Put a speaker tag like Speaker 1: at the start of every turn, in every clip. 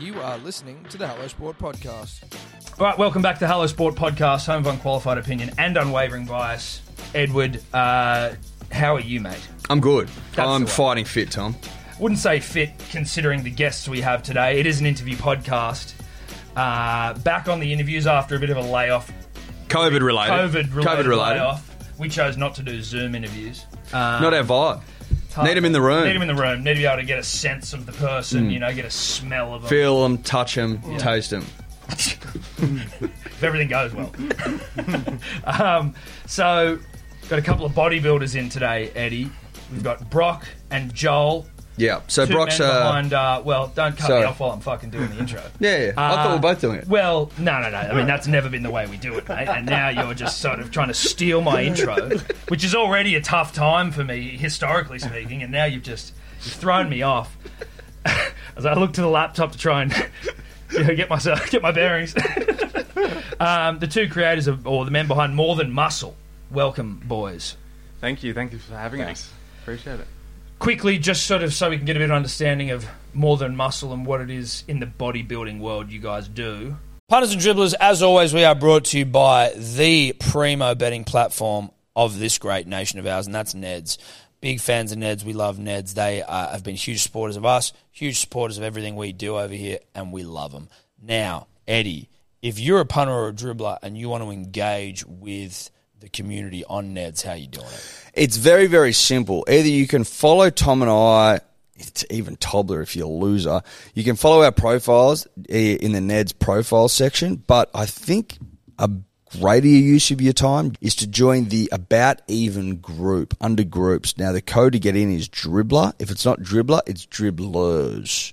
Speaker 1: You are listening to the Hello Sport podcast.
Speaker 2: All right, welcome back to Hello Sport Podcast, home of unqualified opinion and unwavering bias. Edward, uh, how are you, mate?
Speaker 3: I'm good.
Speaker 2: That's
Speaker 3: I'm fighting fit, Tom.
Speaker 2: Wouldn't say fit considering the guests we have today. It is an interview podcast. Uh, back on the interviews after a bit of a layoff,
Speaker 3: COVID related.
Speaker 2: COVID related,
Speaker 3: COVID related.
Speaker 2: layoff. We chose not to do Zoom interviews. Uh,
Speaker 3: Not our vibe. Need 'em in the room.
Speaker 2: Need him in the room. Need to be able to get a sense of the person. You know, get a smell of them.
Speaker 3: Feel them, touch them, taste them.
Speaker 2: if everything goes well. um, so, got a couple of bodybuilders in today, Eddie. We've got Brock and Joel.
Speaker 3: Yeah. So
Speaker 2: Two
Speaker 3: Brock's.
Speaker 2: men
Speaker 3: Uh,
Speaker 2: behind. Uh, well, don't cut
Speaker 3: sorry.
Speaker 2: me off while I'm fucking doing the intro.
Speaker 3: yeah, yeah. I thought we were both doing it.
Speaker 2: Well, no, no, no. I mean, that's never been the way we do it, mate. And now you're just sort of trying to steal my intro, which is already a tough time for me, historically speaking. And now you've just you've thrown me off. As I look to the laptop to try and you know, get myself get my bearings. um, the two creators of, or the men behind More Than Muscle. Welcome, boys.
Speaker 4: Thank you, thank you for having us. Appreciate it.
Speaker 2: Quickly, just sort of so we can get a bit of understanding of more than muscle and what it is in the bodybuilding world you guys do. Punters and dribblers, as always, we are brought to you by the primo betting platform of this great nation of ours, and that's Neds. Big fans of Neds. We love Neds. They uh, have been huge supporters of us, huge supporters of everything we do over here, and we love them. Now, Eddie, if you're a punter or a dribbler and you want to engage with the community on Neds, how you doing it?
Speaker 3: It's very, very simple. Either you can follow Tom and I, it's even Tobler if you're a loser. You can follow our profiles eh, in the Ned's profile section, but I think a greater use of your time is to join the About Even group under groups. Now, the code to get in is Dribbler. If it's not Dribbler, it's Dribblers.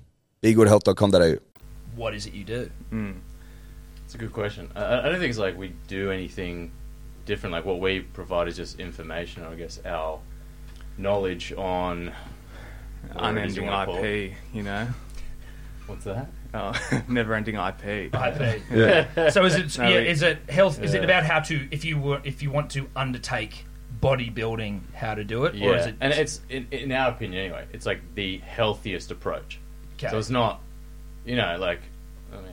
Speaker 3: BeGoodHealth.com.au.
Speaker 2: What is it you do? Hmm.
Speaker 4: It's a good question. I, I don't think it's like we do anything different. Like what we provide is just information. I guess our knowledge on whatever it is you
Speaker 5: unending
Speaker 4: wanna call.
Speaker 5: IP, you know,
Speaker 4: What's that?
Speaker 5: oh, never-ending IP.
Speaker 2: IP. Yeah. So is it
Speaker 5: No,
Speaker 2: yeah,
Speaker 5: we-
Speaker 2: is it health? Is it about how to if you were if you want to undertake bodybuilding, how to do it,
Speaker 4: Yeah,
Speaker 2: or is it?
Speaker 4: and it's in, in our opinion anyway. It's like the healthiest approach.
Speaker 2: Okay.
Speaker 4: So it's not, you know, like I mean,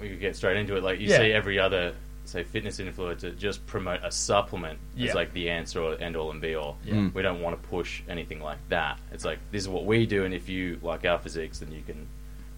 Speaker 4: we could get straight into it. Like you
Speaker 2: Yeah.
Speaker 4: see every other, say, fitness influencer just promote a supplement
Speaker 2: Yeah.
Speaker 4: as like the answer or end all and be all.
Speaker 2: Yeah. Hmm.
Speaker 4: We don't want to push anything like that. It's like this is what we do, and if you like our physiques, then you can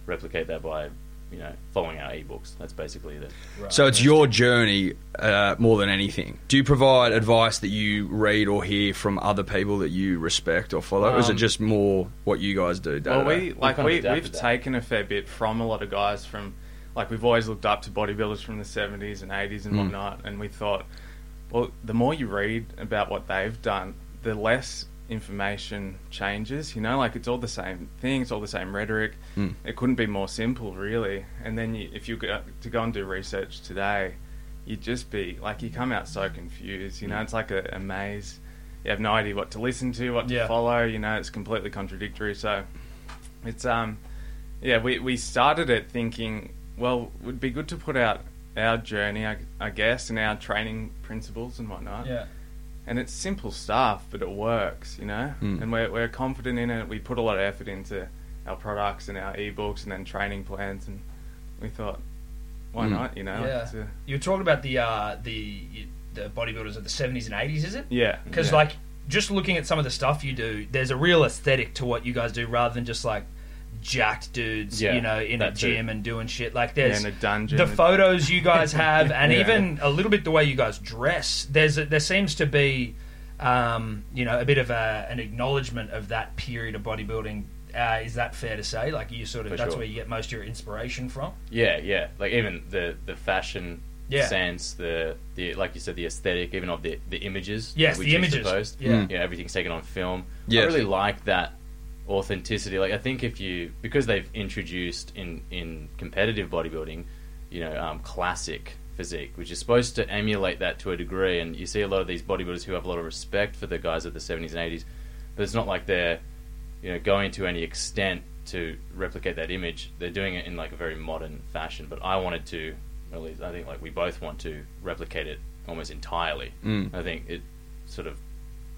Speaker 4: replicate that by, you know, following our ebooks. That's basically the.
Speaker 3: So it's your journey uh, more than anything. Do you provide advice that you read or hear from other people that you respect or follow? or is it
Speaker 4: Um,
Speaker 3: just more what you guys do? day
Speaker 5: Well,
Speaker 3: to day?
Speaker 5: we like we, we've
Speaker 4: that.
Speaker 5: taken a fair bit from a lot of guys from like we've always looked up to bodybuilders from the seventies and eighties and whatnot, and we thought Well, the more you read about what they've done, the less information changes. You know, like it's all the same thing, it's all the same rhetoric.
Speaker 3: Hmm.
Speaker 5: It couldn't be more simple, really. And then you, if you go to go and do research today, you'd just be like, you come out so confused.
Speaker 3: Hmm.
Speaker 5: You know, it's like a, a maze. You have no idea what to listen to, what to
Speaker 2: Yeah.
Speaker 5: follow. You know, it's completely contradictory. So it's um, yeah, we we started it thinking, well, it would be good to put out our journey, I, I guess, and our training principles and whatnot.
Speaker 2: Yeah.
Speaker 5: And it's simple stuff, but it works, you know.
Speaker 3: Mm.
Speaker 5: And we're we're confident in it. We put a lot of effort into our products and our ebooks and then training plans, and we thought, why
Speaker 3: Mm.
Speaker 5: not? You know.
Speaker 2: Yeah.
Speaker 5: It's a-
Speaker 2: You were talking about the uh, the the bodybuilders of the seventies and eighties, is it?
Speaker 5: yeah.
Speaker 2: Because
Speaker 5: yeah.
Speaker 2: like just looking at some of the stuff you do, there's a real aesthetic to what you guys do, rather than just like jacked dudes,
Speaker 4: Yeah,
Speaker 2: you know, in a
Speaker 4: that too.
Speaker 2: gym and doing shit. Like
Speaker 5: yeah,
Speaker 2: there's
Speaker 5: in a dungeon.
Speaker 2: the photos you guys have, and
Speaker 5: Yeah.
Speaker 2: even a little bit the way you guys dress. There's a, there seems to be, um, you know, a bit of a, an acknowledgement of that period of bodybuilding. Uh, is that fair to say? Like you sort of
Speaker 4: For
Speaker 2: that's
Speaker 4: sure.
Speaker 2: where you get most of your inspiration from.
Speaker 4: Yeah, yeah. Like even the the fashion
Speaker 2: Yeah.
Speaker 4: sense, the the like you said, the aesthetic, even of the the images.
Speaker 2: Yes,
Speaker 4: that we
Speaker 2: the images.
Speaker 4: post.
Speaker 2: Yeah.
Speaker 4: yeah, everything's taken on film.
Speaker 3: Yes.
Speaker 4: I really like that authenticity. Like I think if you because they've introduced in in competitive bodybuilding, you know, um, classic physique, which is supposed to emulate that to a degree, and you see a lot of these bodybuilders who have a lot of respect for the guys of the seventies and eighties, but it's not like they're you know going to any extent to replicate that image. They're doing it in like a very modern fashion. But I wanted to, at least I think like we both want to replicate it almost entirely.
Speaker 3: Mm.
Speaker 4: I think it sort of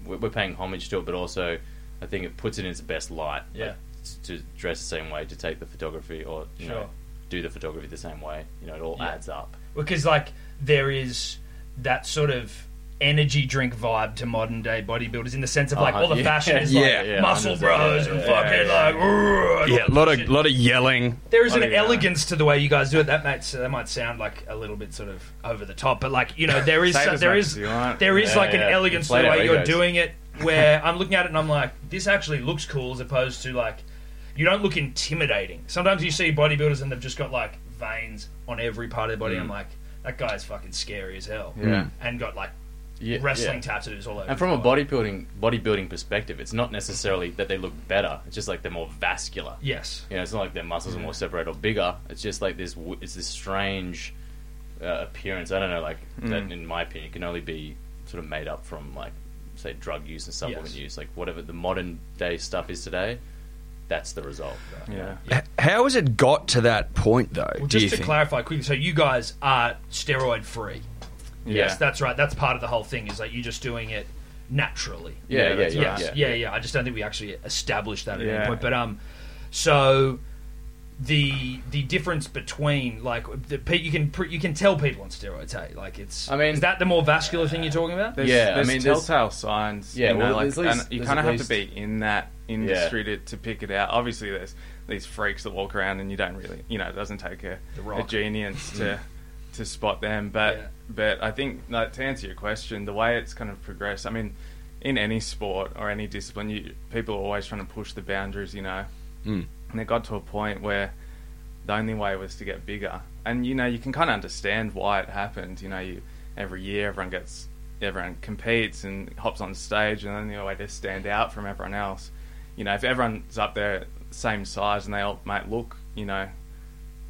Speaker 4: we're we're paying homage to it, but also I think it puts it in its best light.
Speaker 2: Yeah.
Speaker 4: like, to dress the same way, to take the photography, or you
Speaker 2: Sure.
Speaker 4: know, do the photography the same way. You know, it all
Speaker 2: Yeah.
Speaker 4: adds up.
Speaker 2: because like there is that sort of energy drink vibe to modern day bodybuilders in the sense of like
Speaker 4: Uh-huh,
Speaker 2: all the
Speaker 4: yeah.
Speaker 2: fashion is
Speaker 3: Yeah,
Speaker 2: like
Speaker 4: yeah,
Speaker 2: muscle
Speaker 4: 100%,
Speaker 2: bros
Speaker 4: yeah,
Speaker 2: and fucking
Speaker 4: yeah,
Speaker 2: like "Urgh,"
Speaker 3: Yeah, a lot of
Speaker 2: shit.
Speaker 3: lot of yelling.
Speaker 2: there is an
Speaker 5: yeah.
Speaker 2: elegance to the way you guys do it that might that might sound like a little bit sort of over the top but like you know there is
Speaker 5: Say it as
Speaker 2: there
Speaker 5: much
Speaker 2: is
Speaker 5: as you want.
Speaker 2: there is
Speaker 4: Yeah,
Speaker 2: like an elegance to the way you're doing it where I'm looking at it and I'm like this actually looks cool as opposed to like you don't look intimidating sometimes you see bodybuilders and they've just got like veins on every part of their body
Speaker 4: Mm.
Speaker 2: I'm like that guy's fucking scary as hell
Speaker 5: Yeah.
Speaker 2: and got like
Speaker 4: Yeah,
Speaker 2: wrestling
Speaker 4: yeah.
Speaker 2: tattoos all over.
Speaker 4: And from a
Speaker 2: body.
Speaker 4: bodybuilding bodybuilding perspective, it's not necessarily that they look better. It's just like they're more vascular.
Speaker 2: Yes.
Speaker 4: You know, it's not like their muscles are more separated or bigger. It's just like this. It's this strange uh, appearance. I don't know. Like that,
Speaker 5: Mm.
Speaker 4: in my opinion, can only be sort of made up from like say drug use and supplement
Speaker 2: Yes.
Speaker 4: use. Like whatever the modern day stuff is today, that's the result. you know?
Speaker 5: Yeah.
Speaker 3: How has it got to that point, though?
Speaker 2: Well, just to
Speaker 3: think?
Speaker 2: clarify quickly, so you guys are steroid free. Yes, that's right. That's part of the whole thing. Is like you're just doing it naturally.
Speaker 4: Yeah,
Speaker 5: Yeah,
Speaker 4: yeah, yeah,
Speaker 5: right.
Speaker 4: Yeah,
Speaker 2: yeah, yeah, I just don't think we actually established that at any point. But um, so the the difference between like the pe- you can pr- you can tell people on steroids. Hey, like it's.
Speaker 4: I mean-
Speaker 2: is that the more vascular thing you're talking about?
Speaker 5: There's,
Speaker 4: Yeah, I
Speaker 5: there's
Speaker 4: mean, there's-
Speaker 5: telltale signs.
Speaker 4: Yeah,
Speaker 5: you know,
Speaker 4: well,
Speaker 5: like,
Speaker 4: least-
Speaker 5: and you kind of
Speaker 4: at
Speaker 5: have to be in that industry to, to pick it out. Obviously, there's these freaks that walk around and you don't really, you know, it doesn't take a, a genius to to spot them. But
Speaker 2: Yeah.
Speaker 5: but I think like, to answer your question, the way it's kind of progressed. I mean, in any sport or any discipline, you people are always trying to push the boundaries. You know,
Speaker 3: Mm.
Speaker 5: And it got to a point where the only way was to get bigger. And you know, you can kind of understand why it happened. You know, you every year everyone gets everyone competes and hops on stage, and then the only way to stand out from everyone else. You know, if everyone's up there same size and they all might look, you know,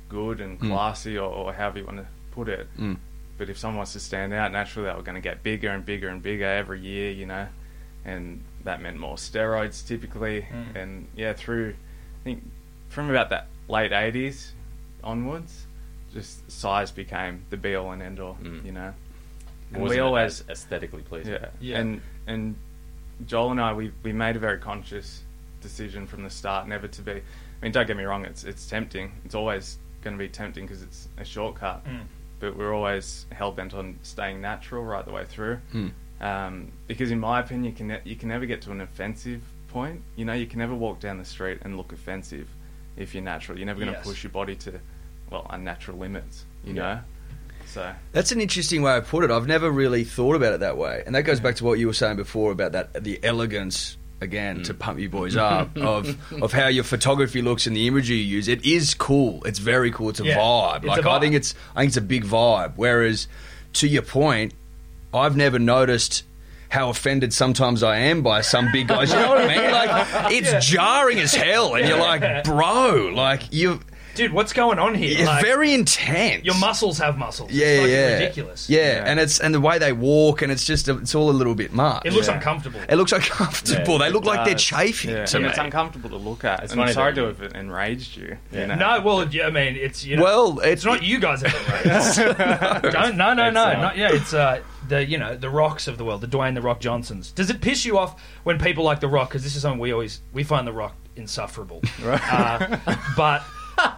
Speaker 5: good and
Speaker 3: Mm.
Speaker 5: classy or, or however you want to put it.
Speaker 3: Mm.
Speaker 5: But if someone wants to stand out, naturally they were going to get bigger and bigger and bigger every year, you know, and that meant more steroids typically.
Speaker 2: Mm.
Speaker 5: And yeah, through I think from about that late '80s onwards, just size became the be all and end all,
Speaker 4: Mm.
Speaker 5: you know. And
Speaker 4: wasn't
Speaker 5: we always
Speaker 4: aesthetically pleasing.
Speaker 5: yeah.
Speaker 2: Yeah.
Speaker 5: And and Joel and I we we made a very conscious decision from the start never to be. I mean, don't get me wrong. It's it's tempting. It's always going to be tempting because it's a shortcut.
Speaker 2: Mm.
Speaker 5: But we're always hell bent on staying natural right the way through.
Speaker 3: Mm.
Speaker 5: Um, because in my opinion, you can ne- you can never get to an offensive point. You know, you can never walk down the street and look offensive if you're natural. You're never going to
Speaker 2: Yes.
Speaker 5: push your body to well unnatural limits. You
Speaker 2: Yeah.
Speaker 5: know. So
Speaker 3: That's an interesting way of put it. I've never really thought about it that way, and that goes back to what you were saying before about that the elegance again mm. to pump you boys up of of how your photography looks and the imagery you use. It is cool. It's very cool. It's a
Speaker 2: Yeah,
Speaker 3: vibe.
Speaker 2: it's
Speaker 3: like
Speaker 2: a
Speaker 3: I
Speaker 2: vibe.
Speaker 3: think it's I think it's a big vibe. Whereas to your point, I've never noticed how offended sometimes I am by some big guys. You know what I mean? Like it's jarring as hell, and you're like, bro, like you.
Speaker 2: Dude, what's going on here?
Speaker 3: It's
Speaker 2: Like,
Speaker 3: very intense.
Speaker 2: Your muscles have muscles.
Speaker 3: Yeah,
Speaker 2: it's fucking
Speaker 3: yeah,
Speaker 2: ridiculous.
Speaker 3: Yeah. and it's and the way they walk, and it's just it's all a little bit much.
Speaker 2: It looks
Speaker 5: Yeah.
Speaker 2: uncomfortable.
Speaker 3: It looks uncomfortable.
Speaker 4: Yeah,
Speaker 3: they
Speaker 4: it
Speaker 3: look like they're
Speaker 5: does.
Speaker 3: chafing
Speaker 5: Yeah,
Speaker 3: to
Speaker 5: and
Speaker 3: me.
Speaker 5: it's uncomfortable to look at.
Speaker 4: It's
Speaker 5: and
Speaker 4: funny
Speaker 5: I'm sorry to have enraged you. you know?
Speaker 2: No, well, yeah, I mean, it's you know,
Speaker 3: Well,
Speaker 2: it's not you guys that are right. Don't, no, no,
Speaker 4: It's
Speaker 2: no,
Speaker 4: not.
Speaker 2: not, yeah. It's uh, the you know the Rocks of the world, the Dwayne the Rock Johnsons. Does it piss you off when people like the Rock? Because this is something we always we find the Rock insufferable. Uh, but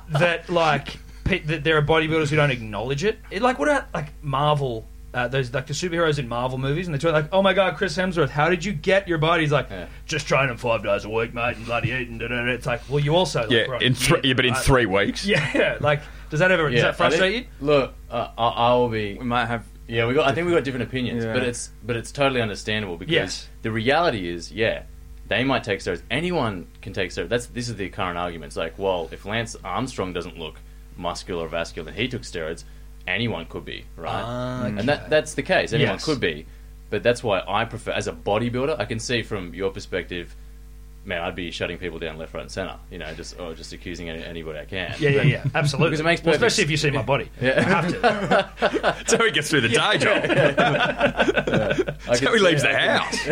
Speaker 2: that like pe- that there are bodybuilders who don't acknowledge it. it like what about like Marvel? Uh, those like the superheroes in Marvel movies, and they're like, "Oh my god, Chris Hemsworth, how did you get your body?" He's like,
Speaker 4: Yeah.
Speaker 2: "Just training five days a week, mate, and bloody eating." Da, da, da. It's like, well, you also like,
Speaker 3: yeah,
Speaker 2: right,
Speaker 3: in three, yeah, but in
Speaker 2: right.
Speaker 3: three weeks.
Speaker 2: Yeah, yeah. Like, does that ever does that
Speaker 4: I
Speaker 2: frustrate you?
Speaker 4: Look, uh, I, I will be.
Speaker 5: We might have.
Speaker 4: Yeah, we got. I think we got different opinions,
Speaker 5: Yeah.
Speaker 4: but it's but it's totally understandable because
Speaker 2: Yes.
Speaker 4: the reality is, yeah, they might take steroids. Anyone can take steroids. That's this is the current argument. It's like, well, if Lance Armstrong doesn't look muscular or vascular, and he took steroids, anyone could be, right? Ah, and that that's the case. Anyone
Speaker 2: Yes.
Speaker 4: could be, but that's why I prefer as a bodybuilder. I can see from your perspective. Man, I'd be shutting people down left, right, and center. You know, just or just accusing any, anybody I can.
Speaker 2: Yeah, yeah, yeah. Absolutely.
Speaker 4: Because it makes
Speaker 2: well, especially if you see my body.
Speaker 4: Yeah.
Speaker 2: I have to.
Speaker 3: So he gets through the day job.
Speaker 4: I
Speaker 3: So he leaves
Speaker 4: see
Speaker 3: the house.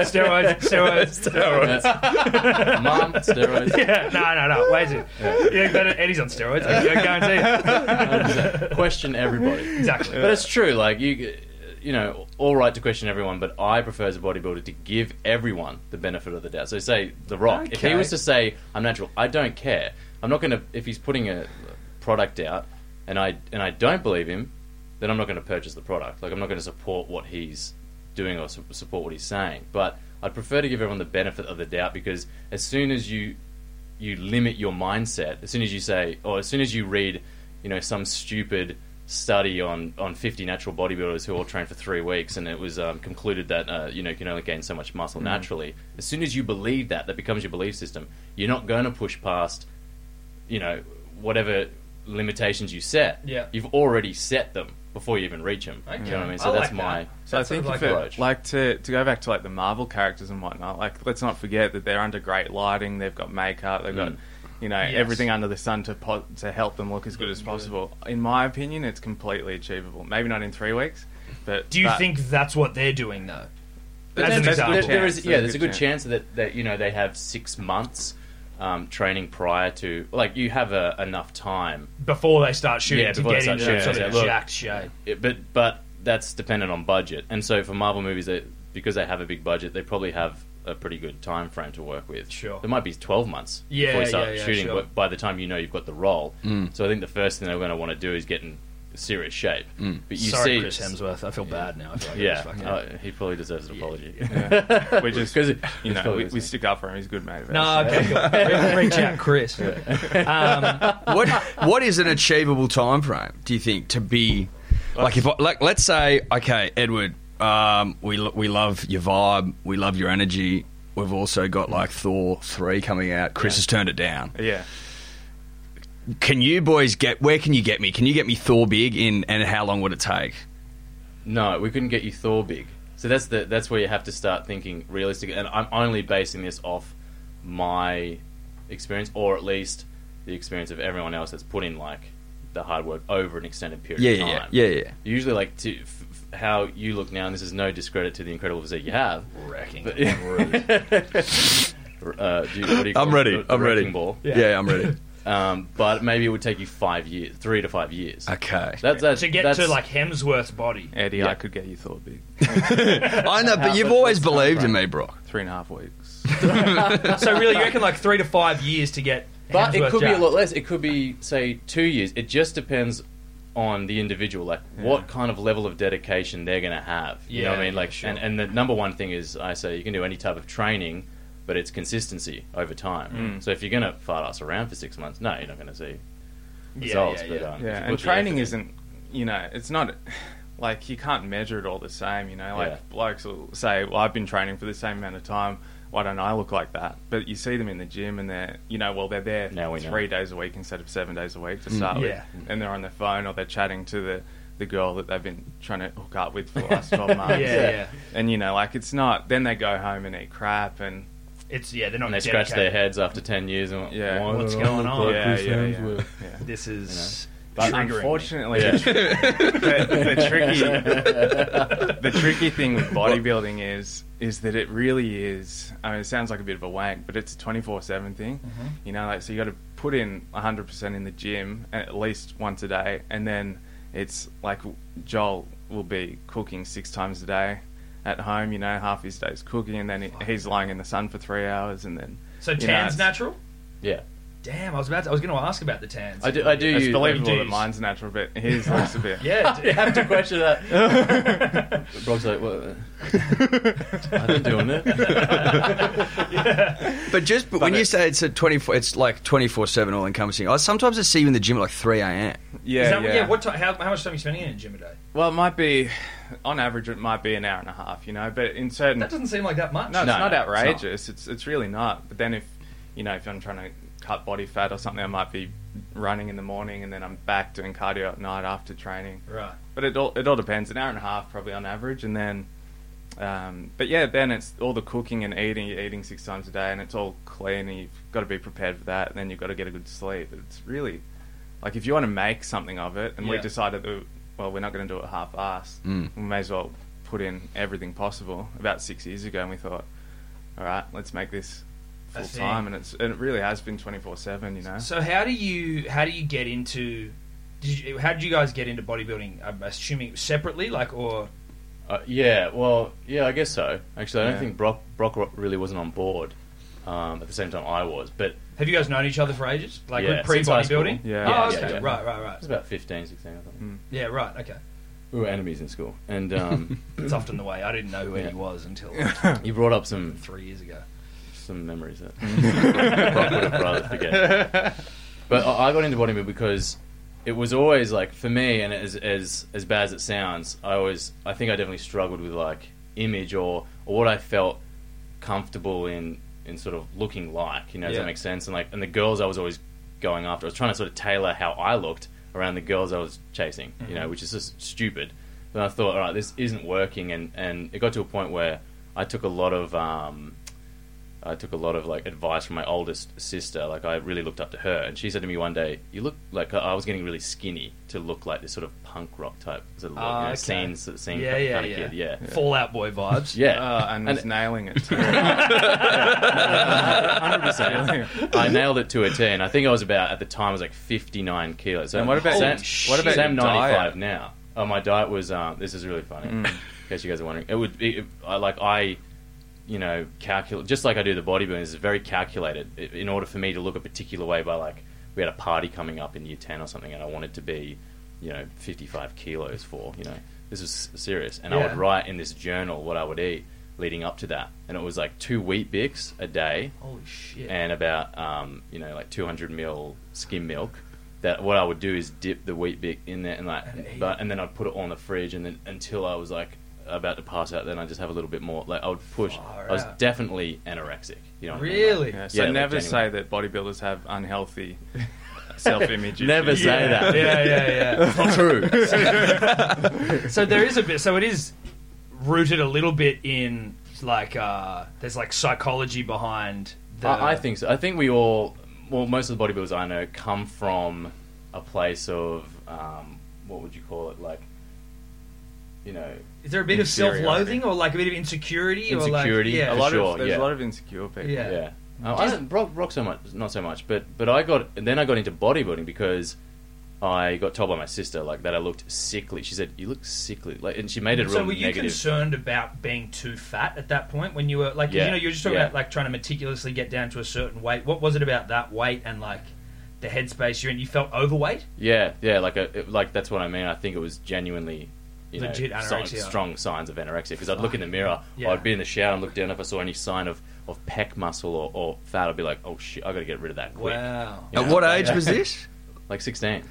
Speaker 2: Steroids, steroids.
Speaker 4: Yeah. Mum, steroids.
Speaker 2: Yeah, no, no, no. Wait. Yeah, better. Eddie's on steroids. I, I guarantee.
Speaker 4: question everybody.
Speaker 2: Exactly.
Speaker 4: But it's true. Like you, you know, all right to question everyone, but I prefer as a bodybuilder to give everyone the benefit of the doubt. So, say The Rock, if he was to say I'm natural, I don't care. I'm not going to. If he's putting a product out, and I and I don't believe him, then I'm not going to purchase the product. Like I'm not going to support what he's doing or su- support what he's saying. But I'd prefer to give everyone the benefit of the doubt because as soon as you you limit your mindset as soon as you say or as soon as you read you know some stupid study on on 50 natural bodybuilders who all trained for three weeks and it was um, concluded that uh, you know you can only gain so much muscle naturally as soon as you believe that that becomes your belief system you're not going to push past you know whatever limitations you set
Speaker 2: Yeah.
Speaker 4: you've already set them before you even reach them you know what I mean so
Speaker 2: I
Speaker 4: that's
Speaker 2: like
Speaker 4: my
Speaker 2: that.
Speaker 5: So I
Speaker 2: That's sort
Speaker 5: think
Speaker 2: of
Speaker 5: if
Speaker 2: like
Speaker 5: it,
Speaker 4: approach.
Speaker 5: like to to go back to like the Marvel characters and whatnot, like let's not forget that they're under great lighting. They've got makeup. They've got
Speaker 4: Mm.
Speaker 5: you know
Speaker 2: Yes.
Speaker 5: everything under the sun to po- to help them look as good as possible. In my opinion, it's completely achievable. Maybe not in three weeks, but
Speaker 2: Do you
Speaker 5: that-
Speaker 2: think that's what they're doing though?
Speaker 4: But
Speaker 2: As an example.
Speaker 4: there- there is, yeah,
Speaker 5: a
Speaker 4: there's a
Speaker 5: good
Speaker 4: good chance that, that you know they have six months um, training prior to like you have a, enough time,
Speaker 2: Before they start shooting
Speaker 4: Yeah,
Speaker 2: to get
Speaker 4: start
Speaker 2: into that
Speaker 4: shooting,
Speaker 2: sort of
Speaker 4: yeah,
Speaker 2: jacked shape.
Speaker 4: It- but but that's dependent on budget. And so for Marvel movies, they, because they have a big budget, they probably have a pretty good time frame to work with.
Speaker 2: Sure.
Speaker 4: there might be twelve months
Speaker 2: Yeah,
Speaker 4: before you start
Speaker 2: yeah, yeah,
Speaker 4: shooting.
Speaker 2: sure.
Speaker 4: But by the time you know you've got the role, so I think the first thing they're going to want to do is get in serious shape. But you
Speaker 2: Sorry,
Speaker 4: see,
Speaker 2: Chris Hemsworth. I feel bad now. I feel like
Speaker 4: Yeah,
Speaker 2: I just fucking-
Speaker 4: uh, he probably deserves an apology.
Speaker 5: we just
Speaker 4: 'Cause because
Speaker 5: you know we, we
Speaker 4: listening.
Speaker 5: stick up for him. He's a good mate. Of
Speaker 2: no,
Speaker 5: ours.
Speaker 2: okay, good. Reach out, Chris. Um,
Speaker 3: what what is an achievable time frame? Do you think to be like if I- like let's say okay, Edward, um, we we love your vibe, we love your energy. We've also got like Thor three coming out. Chris has turned it down.
Speaker 5: yeah.
Speaker 3: Can you boys get? Where can you get me? Can you get me Thor big in? And how long would it take?
Speaker 4: No, we couldn't get you Thor big. So that's the that's where you have to start thinking realistic. And I'm only basing this off my experience, or at least the experience of everyone else that's put in like the hard work over an extended period
Speaker 3: Yeah,
Speaker 4: of
Speaker 3: yeah,
Speaker 4: time.
Speaker 3: yeah, yeah.
Speaker 4: Usually, like to f- f- how you look now, and this is no discredit to the incredible physique you have.
Speaker 2: wrecking.
Speaker 4: But, uh, do you, what do you call
Speaker 3: I'm ready.
Speaker 4: The- the
Speaker 3: I'm ready.
Speaker 4: wrecking Ball.
Speaker 3: Yeah. I'm ready.
Speaker 4: Um, but maybe it would take you five years, three to five years.
Speaker 3: Okay.
Speaker 4: That's, that's,
Speaker 2: to get
Speaker 4: that's,
Speaker 2: to like Hemsworth's body.
Speaker 5: Eddie,
Speaker 4: Yeah.
Speaker 5: I could get you Thor big.
Speaker 3: I know, but you've always believed in me, Brock.
Speaker 5: Three and a half weeks.
Speaker 2: So really, you reckon like three to five years to get.
Speaker 4: But it
Speaker 2: Hemsworth
Speaker 4: could be a lot less. It could be, say, two years. It just depends on the individual, like what kind of level of dedication they're going to have. You know what
Speaker 2: Yeah,
Speaker 4: I mean?
Speaker 2: yeah,
Speaker 4: Like,
Speaker 2: sure.
Speaker 4: and, and the number one thing is, I say, you can do any type of training, but it's consistency over time.
Speaker 2: Mm.
Speaker 4: So if you're going to fart us around for six months, no, you're not going to see
Speaker 2: Yeah,
Speaker 4: results.
Speaker 2: yeah,
Speaker 4: but, um,
Speaker 5: Yeah, and training isn't, you know, it's not like you can't measure it all the same. You know, like
Speaker 4: Yeah.
Speaker 5: blokes will say, "Well, I've been training for the same amount of time. Why don't I look like that?" But you see them in the gym, and they're, you know, well, they're there
Speaker 4: Now we know.
Speaker 5: three days a week instead of seven days a week to start
Speaker 2: Yeah.
Speaker 5: with, and they're on their phone or they're chatting to the the girl that they've been trying to hook up with for the last 12 months.
Speaker 2: Yeah, yeah.
Speaker 5: And, you know, like, it's not, then they go home and eat crap and,
Speaker 2: It's yeah, they're not.
Speaker 4: And they scratch their heads after ten years. And
Speaker 5: Yeah.
Speaker 4: why
Speaker 2: What's
Speaker 4: don't
Speaker 2: going
Speaker 4: look
Speaker 2: on?
Speaker 4: like
Speaker 5: yeah,
Speaker 4: Chris
Speaker 5: yeah, yeah,
Speaker 4: Hemsworth?
Speaker 5: yeah.
Speaker 2: This is
Speaker 5: But
Speaker 2: triggering me.
Speaker 5: unfortunately,
Speaker 4: Yeah.
Speaker 5: the, the tricky, the tricky thing with bodybuilding is is that it really is. I mean, it sounds like a bit of a wank, but it's a twenty four seven thing.
Speaker 2: Mm-hmm.
Speaker 5: You know, like so you got to put in hundred percent in the gym at least once a day, and then it's like Joel will be cooking six times a day at home. You know, half his day's cooking, and then he, he's lying in the sun for three hours, and then
Speaker 2: So
Speaker 5: you know,
Speaker 2: tan's
Speaker 5: it's-
Speaker 2: natural.
Speaker 4: Yeah,
Speaker 2: Damn, I was about. To, I was going to ask about the tans.
Speaker 4: I do. I do
Speaker 5: It's
Speaker 4: use.
Speaker 5: believable
Speaker 2: you
Speaker 5: that mine's natural, but his looks a bit.
Speaker 2: Yeah,
Speaker 4: You have to question that. Brock's like, what? I've been doing it.
Speaker 3: But just but when you say it's a twenty four, it's like twenty four seven all encompassing. I sometimes I see you in the gym at like three a.m.
Speaker 5: Yeah,
Speaker 2: Is that,
Speaker 5: yeah.
Speaker 2: yeah. What time? How, how much time are you spending in a gym a day?
Speaker 5: Well, it might be, on average, it might be an hour and a half, you know. But in certain,
Speaker 2: That doesn't seem like that much.
Speaker 5: no, it's
Speaker 4: No,
Speaker 5: not
Speaker 4: no, it's not.
Speaker 5: outrageous. It's, it's really not. But then if you know if I'm trying to cut body fat or something, I might be running in the morning and then I'm back doing cardio at night after training.
Speaker 2: Right.
Speaker 5: But it all it all depends. An hour and a half probably on average, and then. Um, but yeah, then it's all the cooking and eating. You're eating six times a day, and it's all clean, and you've got to be prepared for that. And then you've got to get a good sleep. It's really like if you want to make something of it, and we decided that well, we're not going to do it half-assed.
Speaker 3: Mm.
Speaker 5: We may as well put in everything possible. About six years ago, and we thought, all right, let's make this
Speaker 2: I
Speaker 5: full time, and it's and it really has been twenty four seven. You know,
Speaker 2: So how do you how do you get into? Did you, how did you guys get into bodybuilding? I'm assuming separately, like or
Speaker 4: Uh, yeah, well, yeah, I guess so. Actually, I don't
Speaker 5: Yeah.
Speaker 4: think Brock Brock really wasn't on board um, at the same time I was, but
Speaker 2: have you guys known each other for ages? Like
Speaker 4: Yeah,
Speaker 2: pre
Speaker 4: since high school.
Speaker 2: bodybuilding?
Speaker 5: Yeah.
Speaker 2: Oh, okay.
Speaker 4: yeah, yeah.
Speaker 2: Right, right,
Speaker 4: I
Speaker 2: right.
Speaker 4: was about 15, 16 or something.
Speaker 2: Yeah, right. Okay.
Speaker 4: We were enemies in school, and um,
Speaker 2: It's often the way. I didn't know who
Speaker 4: Yeah.
Speaker 2: he was until
Speaker 4: you brought up some
Speaker 2: three years ago.
Speaker 4: Some memories that would have rather forget. But I got into bodybuilding because it was always like for me, and as as as bad as it sounds, I always I think I definitely struggled with like image or or what I felt comfortable in in sort of looking like. You know, does
Speaker 2: Yeah.
Speaker 4: that make sense? And like and the girls I was always going after, I was trying to sort of tailor how I looked around the girls I was chasing. You know, which is just stupid. But I thought, all right, this isn't working, and and it got to a point where I took a lot of. Um, I took a lot of like advice from my oldest sister. Like I really looked up to her, and she said to me one day, "You look like I was getting really skinny to look like this sort of punk rock type sort of look,
Speaker 2: Ah,
Speaker 4: you know,
Speaker 2: okay.
Speaker 4: scene, sort of scene
Speaker 2: Yeah,
Speaker 4: kind
Speaker 2: yeah,
Speaker 4: of
Speaker 2: yeah.
Speaker 4: kid." Yeah,
Speaker 2: Fall Out Boy vibes.
Speaker 4: yeah.
Speaker 5: uh, and was nailing it. Too.
Speaker 4: hundred percent. I nailed it to a T, and I think I was about at the time I was like fifty nine kilos. So
Speaker 5: And what about-
Speaker 4: Sam,
Speaker 2: Holy
Speaker 4: what about
Speaker 2: shit.
Speaker 4: Sam
Speaker 5: your
Speaker 4: ninety five now? Oh, my diet was. Um, this is really funny.
Speaker 5: Mm.
Speaker 4: In case you guys are wondering, it would be I like I. You know, calculate just like I do the bodybuilding. It's very calculated. In order for me to look a particular way, by like we had a party coming up in year ten or something, and I wanted to be, you know, fifty five kilos for. You know, this was serious, and I would write in this journal what I would eat leading up to that, and it was like two Weet-Bix a day,
Speaker 2: Holy shit.
Speaker 4: and about um, you know like 200 ml skim milk. That what I would do is dip the Weet-Bix in there and like,
Speaker 2: And
Speaker 4: but and then I'd put it all in the fridge, and then until I was like about to pass out, then I just have a little bit more. Like I would push.
Speaker 2: Far
Speaker 4: I was
Speaker 2: out.
Speaker 4: definitely anorexic. You know, what I mean?
Speaker 2: Really?
Speaker 5: Yeah, so
Speaker 4: Yeah, like
Speaker 5: never
Speaker 4: genuine.
Speaker 5: say that bodybuilders have unhealthy self-image.
Speaker 4: Never
Speaker 5: issues.
Speaker 4: say
Speaker 2: yeah,
Speaker 4: that.
Speaker 2: yeah, yeah,
Speaker 4: It's not true.
Speaker 2: so there is a bit. So it is rooted a little bit in like uh, there's like psychology behind. The,
Speaker 4: I, I think so. I think we all, well, most of the bodybuilders I know come from a place of um, what would you call it, like, you know,
Speaker 2: Is there a bit of self-loathing or like a bit of insecurity?
Speaker 4: Insecurity,
Speaker 2: Or like,
Speaker 5: A
Speaker 2: yeah.
Speaker 5: lot
Speaker 4: Sure,
Speaker 5: of there's
Speaker 4: yeah.
Speaker 5: a lot of insecure people.
Speaker 2: Yeah.
Speaker 4: Yeah. Uh, I don't, Brock, Brock so much, not so much, but but I got and then I got into bodybuilding because I got told by my sister like that I looked sickly. She said you look sickly, like, and she made it really.
Speaker 2: So
Speaker 4: real
Speaker 2: were you
Speaker 4: negative.
Speaker 2: concerned about being too fat at that point when you were like
Speaker 4: Yeah,
Speaker 2: you know you were just talking
Speaker 4: yeah.
Speaker 2: about like trying to meticulously get down to a certain weight. What was it about that weight and like the headspace you're in? You felt overweight.
Speaker 4: Yeah, yeah, like a, it- like that's what I mean. I think it was genuinely. You know,
Speaker 2: Legit
Speaker 4: signs-
Speaker 2: anorexia.
Speaker 4: strong signs of anorexia. Because I'd look in the mirror,
Speaker 2: Yeah.
Speaker 4: I'd be in the shower and look down. If I saw any sign of, of pec muscle or, or fat, I'd be like, "Oh shit, I got to get rid of that quick."
Speaker 2: Wow.
Speaker 4: You
Speaker 3: At what age was this?
Speaker 4: Like sixteen.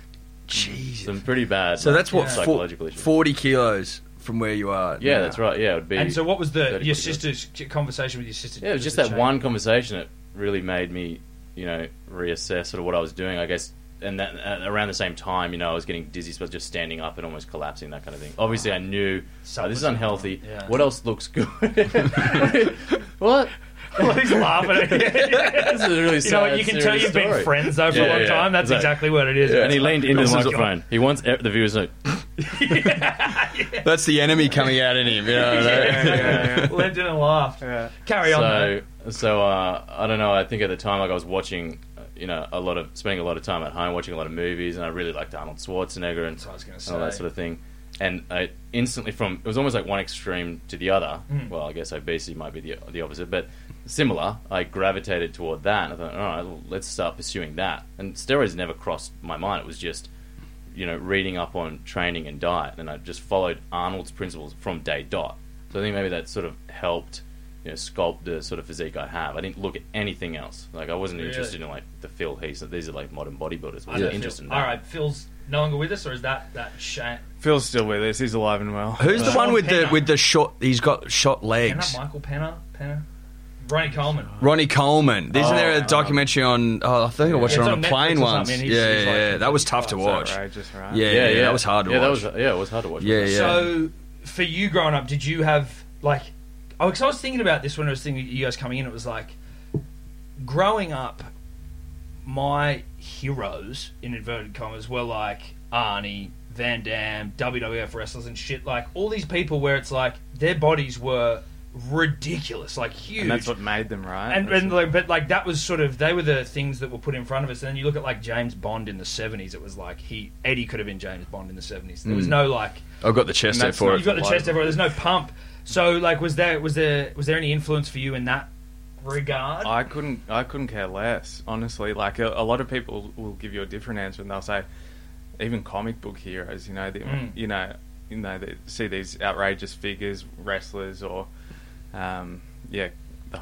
Speaker 3: Jesus.
Speaker 4: Some pretty bad.
Speaker 3: So
Speaker 4: like,
Speaker 3: that's what
Speaker 2: Yeah.
Speaker 4: psychological issues.
Speaker 3: forty kilos from where you are.
Speaker 4: Yeah,
Speaker 3: now.
Speaker 4: that's right. Yeah, it would be.
Speaker 2: And so what was the your
Speaker 4: 40 kilos.
Speaker 2: sister's conversation with your sister?
Speaker 4: Yeah, it was just that
Speaker 2: change?
Speaker 4: one conversation that really made me, you know, reassess sort of what I was doing. I guess and that, uh, around the same time, you know, I was getting dizzy, so I was just standing up and almost collapsing, that kind of thing. Obviously, I knew oh, this is unhealthy.
Speaker 2: Yeah.
Speaker 4: What else looks good? what?
Speaker 2: Well, he's laughing at you.
Speaker 4: This is a really
Speaker 2: You know what? You can tell you've been friends though for
Speaker 4: Yeah,
Speaker 2: a long
Speaker 4: yeah,
Speaker 2: time. That's
Speaker 4: exactly.
Speaker 2: exactly what it is.
Speaker 4: And he leaned into the
Speaker 2: Oh God.
Speaker 4: microphone. He wants e- the viewers to know.
Speaker 3: That's the enemy coming out in him. You know what I mean?
Speaker 2: Leant in and laughed. Carry on. though.
Speaker 4: So, so uh, I don't know. I think at the time, like I was watching, you know, a lot of spending a lot of time at home watching a lot of movies, and I really liked Arnold Schwarzenegger and
Speaker 2: what I was gonna
Speaker 4: all that sort of thing. And I instantly, from it was almost like one extreme to the other.
Speaker 2: Hmm.
Speaker 4: Well, I guess obesity might be the the opposite, but similar. I gravitated toward that. And I thought, all right, well, let's start pursuing that. And steroids never crossed my mind. It was just you know, reading up on training and diet, and I just followed Arnold's principles from day dot. So I think maybe that sort of helped, you know, sculpt the sort of physique I have. I didn't look at anything else. Like I wasn't
Speaker 2: Really?
Speaker 4: interested in like the Phil Heath. These are like modern bodybuilders. I
Speaker 2: I
Speaker 4: wasn't
Speaker 2: know
Speaker 4: interested in that.
Speaker 2: All right, Phil's no longer with us, or is that that Shane?
Speaker 5: Phil's still with us. He's alive and well.
Speaker 3: Who's the one with the with the short? He's got short
Speaker 2: Penner,
Speaker 3: legs.
Speaker 2: Michael Penner, Penner, Ronnie Coleman.
Speaker 3: Ronnie Coleman. Isn't
Speaker 4: Oh,
Speaker 3: there a
Speaker 4: um,
Speaker 3: documentary on? Oh, I think I watched
Speaker 2: Yeah,
Speaker 3: it on
Speaker 2: on
Speaker 3: a plane
Speaker 2: Netflix
Speaker 3: once.
Speaker 2: something.
Speaker 3: Yeah,
Speaker 2: He's- he's
Speaker 3: yeah,
Speaker 2: like-
Speaker 3: that was tough to
Speaker 5: It's
Speaker 3: watch.
Speaker 5: outrageous, right?
Speaker 3: Yeah, yeah, that was hard to
Speaker 4: yeah,
Speaker 3: watch.
Speaker 4: That was, yeah, it was hard to watch.
Speaker 3: Yeah, yeah.
Speaker 2: So, for you growing up, did you have like? Oh, because I was thinking about this when I was thinking you guys coming in. It was like growing up. My heroes in inverted commas were like Arnie, Van Damme, WWF wrestlers, and shit. Like all these people, where it's like their bodies were ridiculous, like huge.
Speaker 5: And that's what made them, right?
Speaker 2: and, and like, but like that was sort of they were the things that were put in front of us. And then you look at like James Bond in the seventies. It was like he Eddie could have been James Bond in the seventies. There was
Speaker 3: Mm.
Speaker 2: no like
Speaker 3: I've got the chest there for it.
Speaker 2: you've got the
Speaker 5: Like-
Speaker 2: chest everywhere. There's no pump. So like was there was there was there any influence for you in that regard?
Speaker 5: I couldn't. I couldn't care less, honestly. Like a, a lot of people will give you a different answer, and they'll say, even comic book heroes. You know, the,
Speaker 2: Mm.
Speaker 5: you know, you know, they see these outrageous figures, wrestlers, or um, yeah,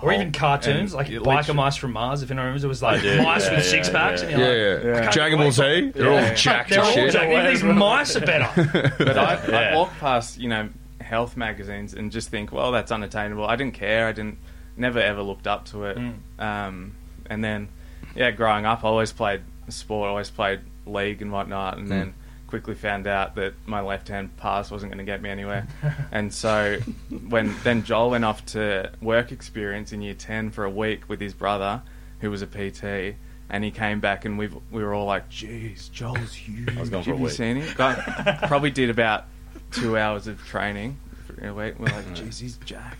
Speaker 2: or even cartoons
Speaker 5: and
Speaker 2: like Biker Mice from Mars. If anyone remembers, it was like
Speaker 4: I
Speaker 2: mice
Speaker 4: yeah,
Speaker 2: with
Speaker 4: yeah,
Speaker 2: six packs.
Speaker 4: yeah.
Speaker 2: And you're
Speaker 3: Yeah,
Speaker 2: like,
Speaker 3: yeah.
Speaker 2: I
Speaker 3: Dragon Ball. Z. They're
Speaker 5: Yeah.
Speaker 3: all jacked
Speaker 2: They're all
Speaker 3: shit.
Speaker 2: jacked. Even these mice are better.
Speaker 5: But I,
Speaker 4: Yeah.
Speaker 5: I walk past, you know, health magazines and just think, well, that's unattainable. I didn't care. I didn't, never ever looked up to it.
Speaker 2: Mm.
Speaker 5: Um, and then, yeah, growing up, I always played sport, I always played league and whatnot, and then quickly found out that my left hand pass wasn't going to get me anywhere. and so, when then Joel went off to work experience in year 10 for a week with his brother, who was a PT. And he came back, and we we were all like, "Jeez, Joel's huge.
Speaker 4: I was gone for a
Speaker 5: you
Speaker 4: week.
Speaker 5: seen him? Got, probably did about two hours of training week. We're like, jeez, he's jacked.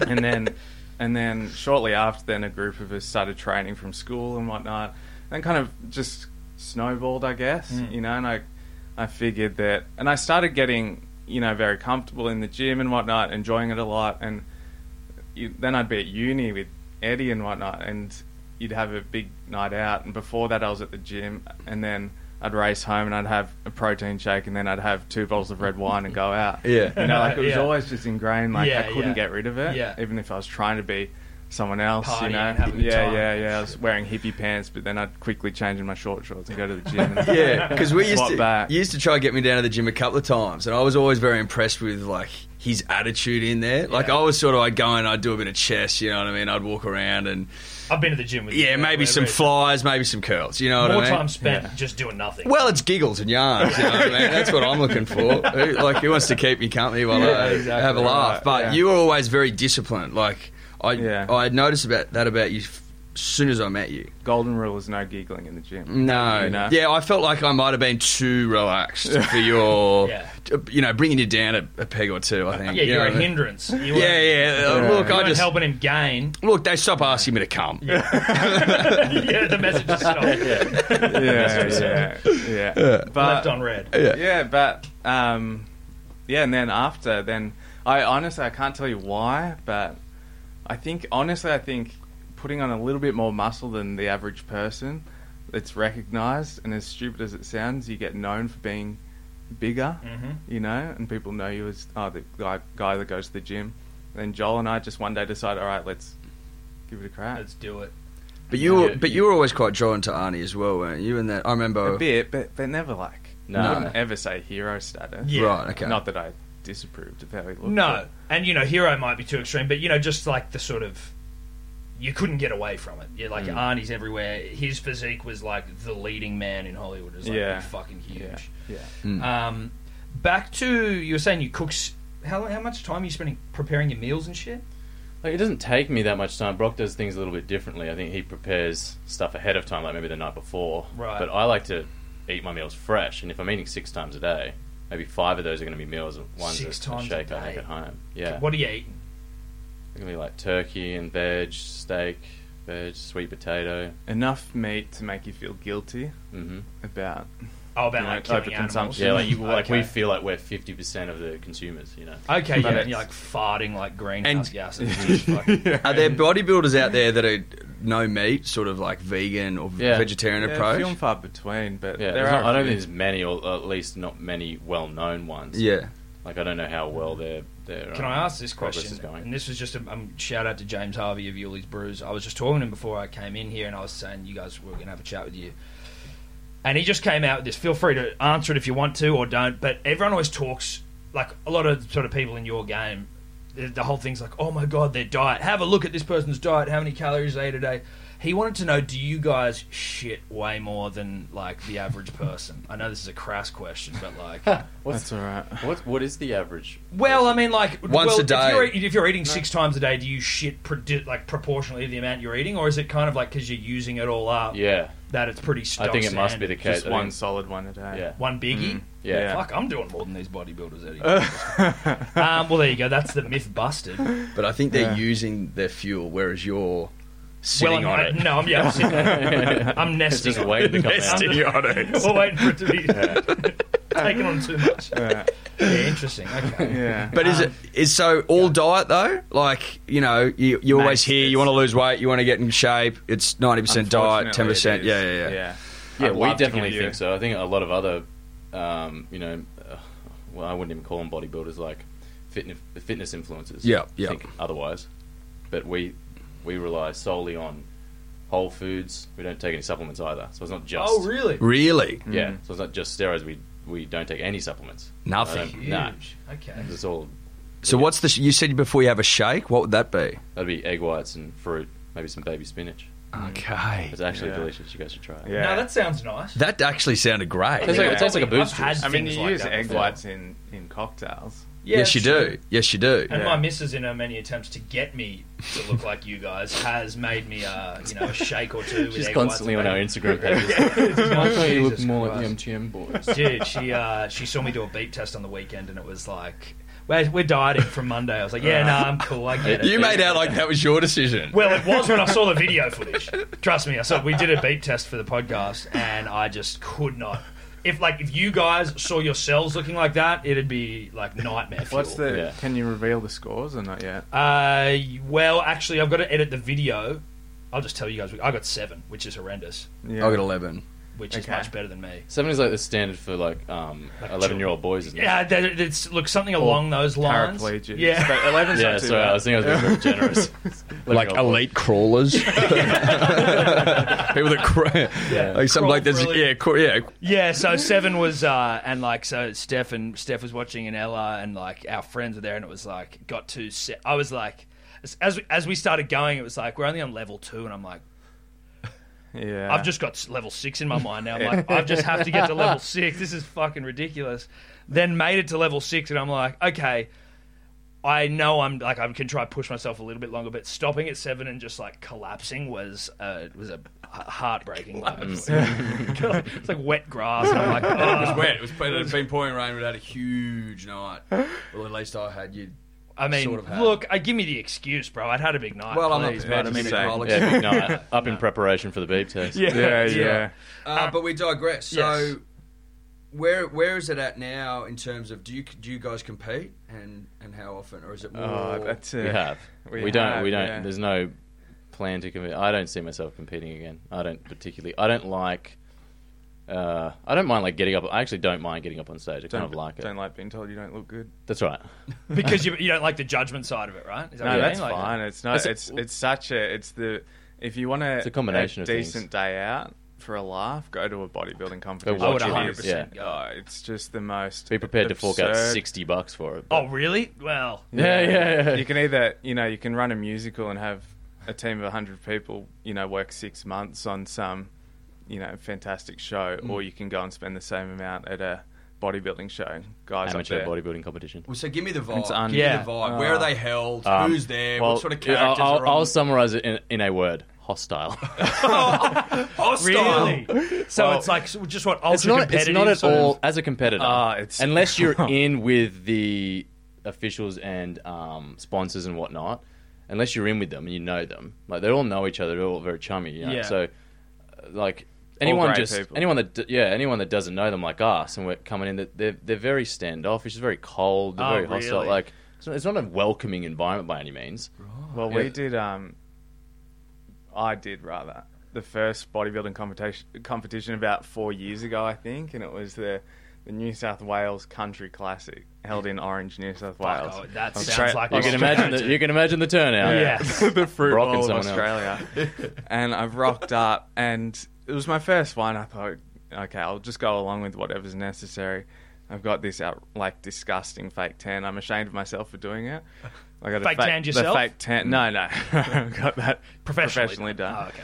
Speaker 5: and then, and then shortly after, then a group of us started training from school and whatnot. And kind of just snowballed, I guess.
Speaker 2: Mm.
Speaker 5: You know, and I, I figured that, and I started getting, you know, very comfortable in the gym and whatnot, enjoying it a lot. And you, then I'd be at uni with Eddie and whatnot, and you'd have a big night out. And before that, I was at the gym, and then I'd race home and I'd have a protein shake, and then I'd have two bottles of red wine and go out.
Speaker 3: Yeah.
Speaker 5: you know, like it was
Speaker 2: Yeah.
Speaker 5: always just ingrained. Like
Speaker 2: Yeah,
Speaker 5: I couldn't
Speaker 2: yeah.
Speaker 5: get rid of it,
Speaker 2: Yeah.
Speaker 5: even if I was trying to be someone else.
Speaker 2: Partying
Speaker 5: you know,
Speaker 2: and having a good
Speaker 5: yeah,
Speaker 2: time.
Speaker 5: yeah, yeah. I was wearing hippie pants, but then I'd quickly change in my short shorts and go to the gym. And
Speaker 3: Yeah, because we used to
Speaker 5: back.
Speaker 3: you used to try to get me down to the gym a couple of times, and I was always very impressed with like his attitude in there. Like
Speaker 2: Yeah.
Speaker 3: I was sort of I'd go and I'd do a bit of chest, you know what I mean? I'd walk around and
Speaker 2: I've been to the gym with you.
Speaker 3: yeah, maybe
Speaker 2: Whatever
Speaker 3: some
Speaker 2: it is.
Speaker 3: flies, maybe some curls. You know what
Speaker 2: More
Speaker 3: I mean?
Speaker 2: More time spent
Speaker 5: Yeah.
Speaker 2: just doing nothing.
Speaker 3: Well, it's giggles and yarns. You know what I mean? That's what I'm looking for. Who, like, who wants to keep me company while
Speaker 2: Yeah,
Speaker 3: I
Speaker 2: exactly
Speaker 3: have a laugh?
Speaker 5: right,
Speaker 3: But
Speaker 5: yeah.
Speaker 3: you were always very disciplined. Like, I,
Speaker 5: Yeah.
Speaker 3: I noticed about that about you f- as soon as I met you.
Speaker 5: golden rule is no giggling in the gym.
Speaker 3: No,
Speaker 5: You know?
Speaker 3: yeah, I felt like I might have been too relaxed for your,
Speaker 2: Yeah.
Speaker 3: you know, bringing you down a, a peg or two. I think.
Speaker 2: yeah,
Speaker 3: You
Speaker 2: you're
Speaker 3: know
Speaker 2: a
Speaker 3: mean?
Speaker 2: hindrance. You
Speaker 3: Yeah,
Speaker 2: weren't-
Speaker 3: yeah.
Speaker 5: Yeah.
Speaker 3: Look,
Speaker 2: You
Speaker 3: I just
Speaker 2: helping him gain.
Speaker 3: look. They stop asking me to come.
Speaker 2: yeah, the message is stopped.
Speaker 5: yeah, yeah, yeah. But,
Speaker 2: Left on red.
Speaker 3: Yeah.
Speaker 5: Yeah, but um, yeah, and then after, then I honestly I can't tell you why, but I think honestly I think putting on a little bit more muscle than the average person, it's recognised, and as stupid as it sounds, you get known for being bigger,
Speaker 2: Mhm.
Speaker 5: you know, and people know you as oh the guy guy that goes to the gym. And then Joel and I just one day decided, all right, let's give it a crack.
Speaker 2: Let's do it.
Speaker 3: But you, were,
Speaker 4: Yeah.
Speaker 3: but you were always quite drawn to Arnie as well, weren't you? And that I remember.
Speaker 5: a bit, but but never like
Speaker 4: No.
Speaker 5: I wouldn't ever say hero status.
Speaker 2: Yeah.
Speaker 3: Right. Okay.
Speaker 5: Not that I disapproved of how he looked.
Speaker 2: No,
Speaker 5: but-
Speaker 2: and you know, hero might be too extreme, but you know, just like the sort of you couldn't get away from it. Yeah, like
Speaker 5: Mm.
Speaker 2: Arnie's everywhere. His physique was like the leading man in Hollywood. It was like
Speaker 5: Yeah.
Speaker 2: fucking huge.
Speaker 5: Yeah. Yeah.
Speaker 2: Um, back to you were saying you cook. s- How how much time are you spending preparing your meals and shit?
Speaker 4: Like it doesn't take me that much time. Brock does things a little bit differently. I think he prepares stuff ahead of time, like maybe the night before.
Speaker 2: Right.
Speaker 4: But I like to eat my meals fresh, and if I'm eating six times a day, maybe five of those are going to be meals, and one's
Speaker 2: Six
Speaker 4: a,
Speaker 2: times a
Speaker 4: shake I make at home. Yeah.
Speaker 2: What are you eating?
Speaker 4: It's going to be like turkey and veg, steak, veg, sweet potato.
Speaker 5: Enough meat to make you feel guilty
Speaker 4: hmm
Speaker 5: about.
Speaker 2: Oh, about
Speaker 5: You
Speaker 2: like
Speaker 5: know,
Speaker 2: killing animals.
Speaker 5: overconsumption.
Speaker 4: Yeah, like you, like we
Speaker 2: Okay.
Speaker 4: feel like we're fifty percent of the consumers. You know.
Speaker 2: Okay, yeah, and you're like farting like greenhouse
Speaker 3: And-
Speaker 2: gases. It's fucking-
Speaker 3: Are there bodybuilders out there that are no meat, sort of like vegan or
Speaker 4: Yeah.
Speaker 3: vegetarian
Speaker 5: Yeah,
Speaker 3: approach?
Speaker 5: few and far between, but
Speaker 4: Yeah,
Speaker 5: there
Speaker 4: there's
Speaker 5: are.
Speaker 4: not- I
Speaker 5: a
Speaker 4: don't
Speaker 5: few.
Speaker 4: think there's many, or at least not many well-known ones.
Speaker 3: Yeah.
Speaker 4: Like I don't know how well their their.
Speaker 2: Can
Speaker 4: um,
Speaker 2: I ask this question? And this was just a um, shout out to James Harvey of Yulli's Brews. I was just talking to him before I came in here, and I was saying you guys were going to have a chat with you. And he just came out with this. Feel free to answer it if you want to or don't. But everyone always talks like a lot of sort of people in your game. The, whole thing's like, oh my god, their diet. Have a look at this person's diet. How many calories they eat a day. He wanted to know: Do you guys shit way more than like the average person? I know this is a crass question, but like,
Speaker 4: What's
Speaker 5: That's all right.
Speaker 4: what what is the average?
Speaker 2: Well, I mean, like
Speaker 3: Once
Speaker 2: well,
Speaker 3: a day.
Speaker 2: If you're, eat- if you're eating six times a day, do you shit predi- like proportionally to the amount you're eating, or is it kind of like because you're using it all up
Speaker 4: Yeah,
Speaker 2: that it's pretty? Stock
Speaker 4: I think it must be the
Speaker 2: standard?
Speaker 4: case.
Speaker 5: Just
Speaker 4: I
Speaker 5: one
Speaker 4: think-
Speaker 5: solid one a day.
Speaker 4: Yeah,
Speaker 2: one biggie.
Speaker 5: Mm.
Speaker 4: yeah.
Speaker 5: Yeah.
Speaker 2: Fuck, I'm doing more than these bodybuilders. Anyway. um, well, there you go. That's the myth busted.
Speaker 3: But I think they're
Speaker 5: Yeah.
Speaker 3: using their fuel, whereas you're sitting
Speaker 2: well, I'm,
Speaker 3: on
Speaker 2: I-
Speaker 3: it.
Speaker 2: No, I'm, yeah, I'm, sitting, I'm nesting.
Speaker 4: just
Speaker 2: on
Speaker 4: waiting to
Speaker 2: it.
Speaker 4: come out.
Speaker 3: On it.
Speaker 2: We're waiting for it to be taken on too much.
Speaker 5: Yeah.
Speaker 2: Yeah, interesting. Okay.
Speaker 5: Yeah.
Speaker 3: But is
Speaker 2: Um,
Speaker 3: it is so all diet though? Like you know, you, you always
Speaker 5: Mate,
Speaker 3: hear you want to lose weight, you want to get in shape. It's ninety percent diet, ten percent. Yeah, yeah, yeah.
Speaker 5: yeah.
Speaker 4: Yeah, we definitely think so. I think a lot of other, um, you know, uh, well, I wouldn't even call them bodybuilders, like fitness fitness influencers.
Speaker 3: Yeah, yeah.
Speaker 4: Think otherwise, but we we rely solely on whole foods. We don't take any supplements either, so it's not just.
Speaker 2: Oh, really?
Speaker 3: Really,
Speaker 4: Yeah,
Speaker 5: Mm.
Speaker 4: so it's not just steroids. We we don't take any supplements.
Speaker 3: nothing.
Speaker 2: Huge.
Speaker 4: Nah.
Speaker 2: Okay.
Speaker 4: It's all
Speaker 3: So what's the? You said before you have a shake. What would that be?
Speaker 4: that'd be egg whites and fruit, maybe some baby spinach.
Speaker 3: Okay,
Speaker 4: It's actually
Speaker 5: Yeah.
Speaker 4: delicious. You guys should try it.
Speaker 5: Yeah.
Speaker 2: No, that sounds nice.
Speaker 3: that actually sounded great.
Speaker 4: Tastes like, it tastes like a
Speaker 2: I've
Speaker 4: boost
Speaker 2: had.
Speaker 5: I mean, you
Speaker 2: like
Speaker 5: use egg
Speaker 2: before.
Speaker 5: whites in, in cocktails.
Speaker 2: Yeah,
Speaker 3: yes, you do. Yes, you do.
Speaker 2: And
Speaker 5: Yeah.
Speaker 2: my missus, in her many attempts to get me to look like you guys, has made me, uh, you know, a shake or two. with
Speaker 4: She's
Speaker 2: egg
Speaker 4: constantly
Speaker 2: whites
Speaker 4: on our
Speaker 2: and
Speaker 4: Instagram pages.
Speaker 2: Why
Speaker 4: can't you look
Speaker 2: more
Speaker 4: like the MTM boys?
Speaker 2: Dude, she uh, she saw me do a beep test on the weekend, and it was like, we're, we're dieting from Monday. I was like, yeah, no, I'm cool. I get it.
Speaker 3: You made out like that was your decision.
Speaker 2: Well, it was when I saw the video footage. Trust me, I saw we did a beep test for the podcast, and I just could not. If like if you guys saw yourselves looking like that, it'd be like nightmare. Fuel.
Speaker 5: What's the?
Speaker 4: Yeah.
Speaker 5: Can you reveal the scores or not yet?
Speaker 2: Uh, well, actually, I've got to edit the video. I'll just tell you guys. I got seven, which is horrendous,
Speaker 5: Yeah.
Speaker 3: I got eleven.
Speaker 2: Which is
Speaker 5: Okay.
Speaker 2: much better than me.
Speaker 4: Seven is like the standard for like um, eleven-year-old boys, isn't it?
Speaker 2: Yeah, that, it's look something along those lines.
Speaker 5: Paraplegics.
Speaker 2: Yeah,
Speaker 5: But 11's
Speaker 4: Yeah,
Speaker 5: not too
Speaker 4: sorry,
Speaker 5: bad.
Speaker 4: I was thinking I was being very generous.
Speaker 3: Like
Speaker 4: 11-year-old boys.
Speaker 3: elite crawlers, people that cra-
Speaker 2: Yeah.
Speaker 3: like something like this.
Speaker 2: really-
Speaker 3: Yeah, craw- yeah.
Speaker 2: yeah. So seven was, uh, and like so, Steph and Steph was watching, and Ella and like our friends were there, and it was like got to. Se- I was like, as as we, as we started going, it was like we're only on level two, and I'm like.
Speaker 5: Yeah.
Speaker 2: I've just got level six in my mind now. I'm like, I just have to get to level six. This is fucking ridiculous. Then made it to level six, and I'm like, okay, I know I'm like I can try push myself a little bit longer, but stopping at seven and just like collapsing was uh, was a heartbreaking. moment. it's like wet grass. And I'm like,
Speaker 3: It was
Speaker 2: oh.
Speaker 3: wet. It was it had been pouring rain. We had a huge night. Well, at least I had you.
Speaker 2: I mean,
Speaker 3: sort of
Speaker 2: look, I give me the excuse, bro. I'd had a big night.
Speaker 3: Well, I'm not
Speaker 2: please,
Speaker 3: prepared to
Speaker 2: I mean,
Speaker 5: say-
Speaker 4: Yeah, big night. Up in preparation for the beep test.
Speaker 2: yeah,
Speaker 5: yeah, yeah.
Speaker 3: Uh, uh, but we digress. So,
Speaker 2: Yes.
Speaker 3: where where is it at now in terms of do you do you guys compete and and how often, or is it more?
Speaker 5: Oh, that's
Speaker 4: We
Speaker 5: it.
Speaker 4: have.
Speaker 5: We
Speaker 4: We, don't.
Speaker 5: have,
Speaker 4: we don't.
Speaker 5: yeah.
Speaker 4: There's no plan to compete. I don't see myself competing again. I don't particularly. I don't like. Uh, I don't mind like getting up. I actually don't mind getting up on stage. I kind
Speaker 5: Don't,
Speaker 4: of like it.
Speaker 5: don't like being told you don't look good.
Speaker 4: That's right.
Speaker 2: because you, you don't like the judgment side of it, right? Is that
Speaker 5: No,
Speaker 2: what you
Speaker 5: that's
Speaker 2: mean? Like-
Speaker 5: fine. It's not.
Speaker 4: It's a-
Speaker 5: It's it's such a. It's the. If you want a,
Speaker 4: It's a combination of things.
Speaker 5: decent day out for a laugh, go to a bodybuilding competition.
Speaker 2: I would
Speaker 4: watch it,
Speaker 2: 100 percent
Speaker 4: yeah.
Speaker 2: go.
Speaker 5: Oh, it's just the most.
Speaker 4: Be prepared to fork out
Speaker 5: absurd-
Speaker 4: sixty bucks for it.
Speaker 2: Oh, really? Well,
Speaker 4: Yeah, yeah, yeah.
Speaker 5: You can either, you know, you can run a musical and have a team of 100 people, you know, work six months on some, you know, fantastic show,
Speaker 3: Mm.
Speaker 5: or you can go and spend the same amount at a bodybuilding show. Guys up
Speaker 4: Amateur
Speaker 5: there.
Speaker 4: bodybuilding competition.
Speaker 6: Well, so give me the vibe.
Speaker 5: It's un-
Speaker 6: give me
Speaker 2: Yeah.
Speaker 6: the vibe. Where are they held?
Speaker 4: Um,
Speaker 6: Who's there?
Speaker 4: well,
Speaker 6: what sort of characters
Speaker 4: I'll,
Speaker 6: are on?
Speaker 4: I'll summarize it in, in a word: hostile.
Speaker 6: Hostile.
Speaker 2: Really? So
Speaker 4: Well,
Speaker 2: it's like so just what ultra
Speaker 4: it's not. It's not at
Speaker 2: sort of-
Speaker 4: all as a competitor.
Speaker 5: Ah, it's-
Speaker 4: unless you're in with the officials and um, sponsors and whatnot. Unless you're in with them and you know them, like they all know each other. They're all very chummy. You know?
Speaker 2: Yeah.
Speaker 4: So, uh, like anyone just
Speaker 5: people.
Speaker 4: anyone that yeah anyone that doesn't know them like us and we're coming in that they're they're very standoffish, it's very cold, they're
Speaker 2: Oh,
Speaker 4: very hostile.
Speaker 2: really?
Speaker 4: Like it's not, it's not a welcoming environment by any means.
Speaker 5: Well,
Speaker 4: Yeah.
Speaker 5: we did. Um, I did rather the first bodybuilding competition competition about four years ago, I think, and it was the the New South Wales Country Classic held in Orange, New South Wales.
Speaker 2: oh, that
Speaker 5: Austra-
Speaker 2: sounds like
Speaker 4: You can imagine the you can imagine the turnout.
Speaker 2: Yeah.
Speaker 5: the fruit
Speaker 4: Brock
Speaker 5: bowl of. Australia. and I've rocked up, and it was my first one. I thought, okay, I'll just go along with whatever's necessary. I've got this out like disgusting fake tan. I'm ashamed of myself for doing it. I got a
Speaker 2: Fake tanned yourself?
Speaker 5: The fake tan. No, no, I got that
Speaker 2: professionally,
Speaker 5: professionally done.
Speaker 2: Oh, okay.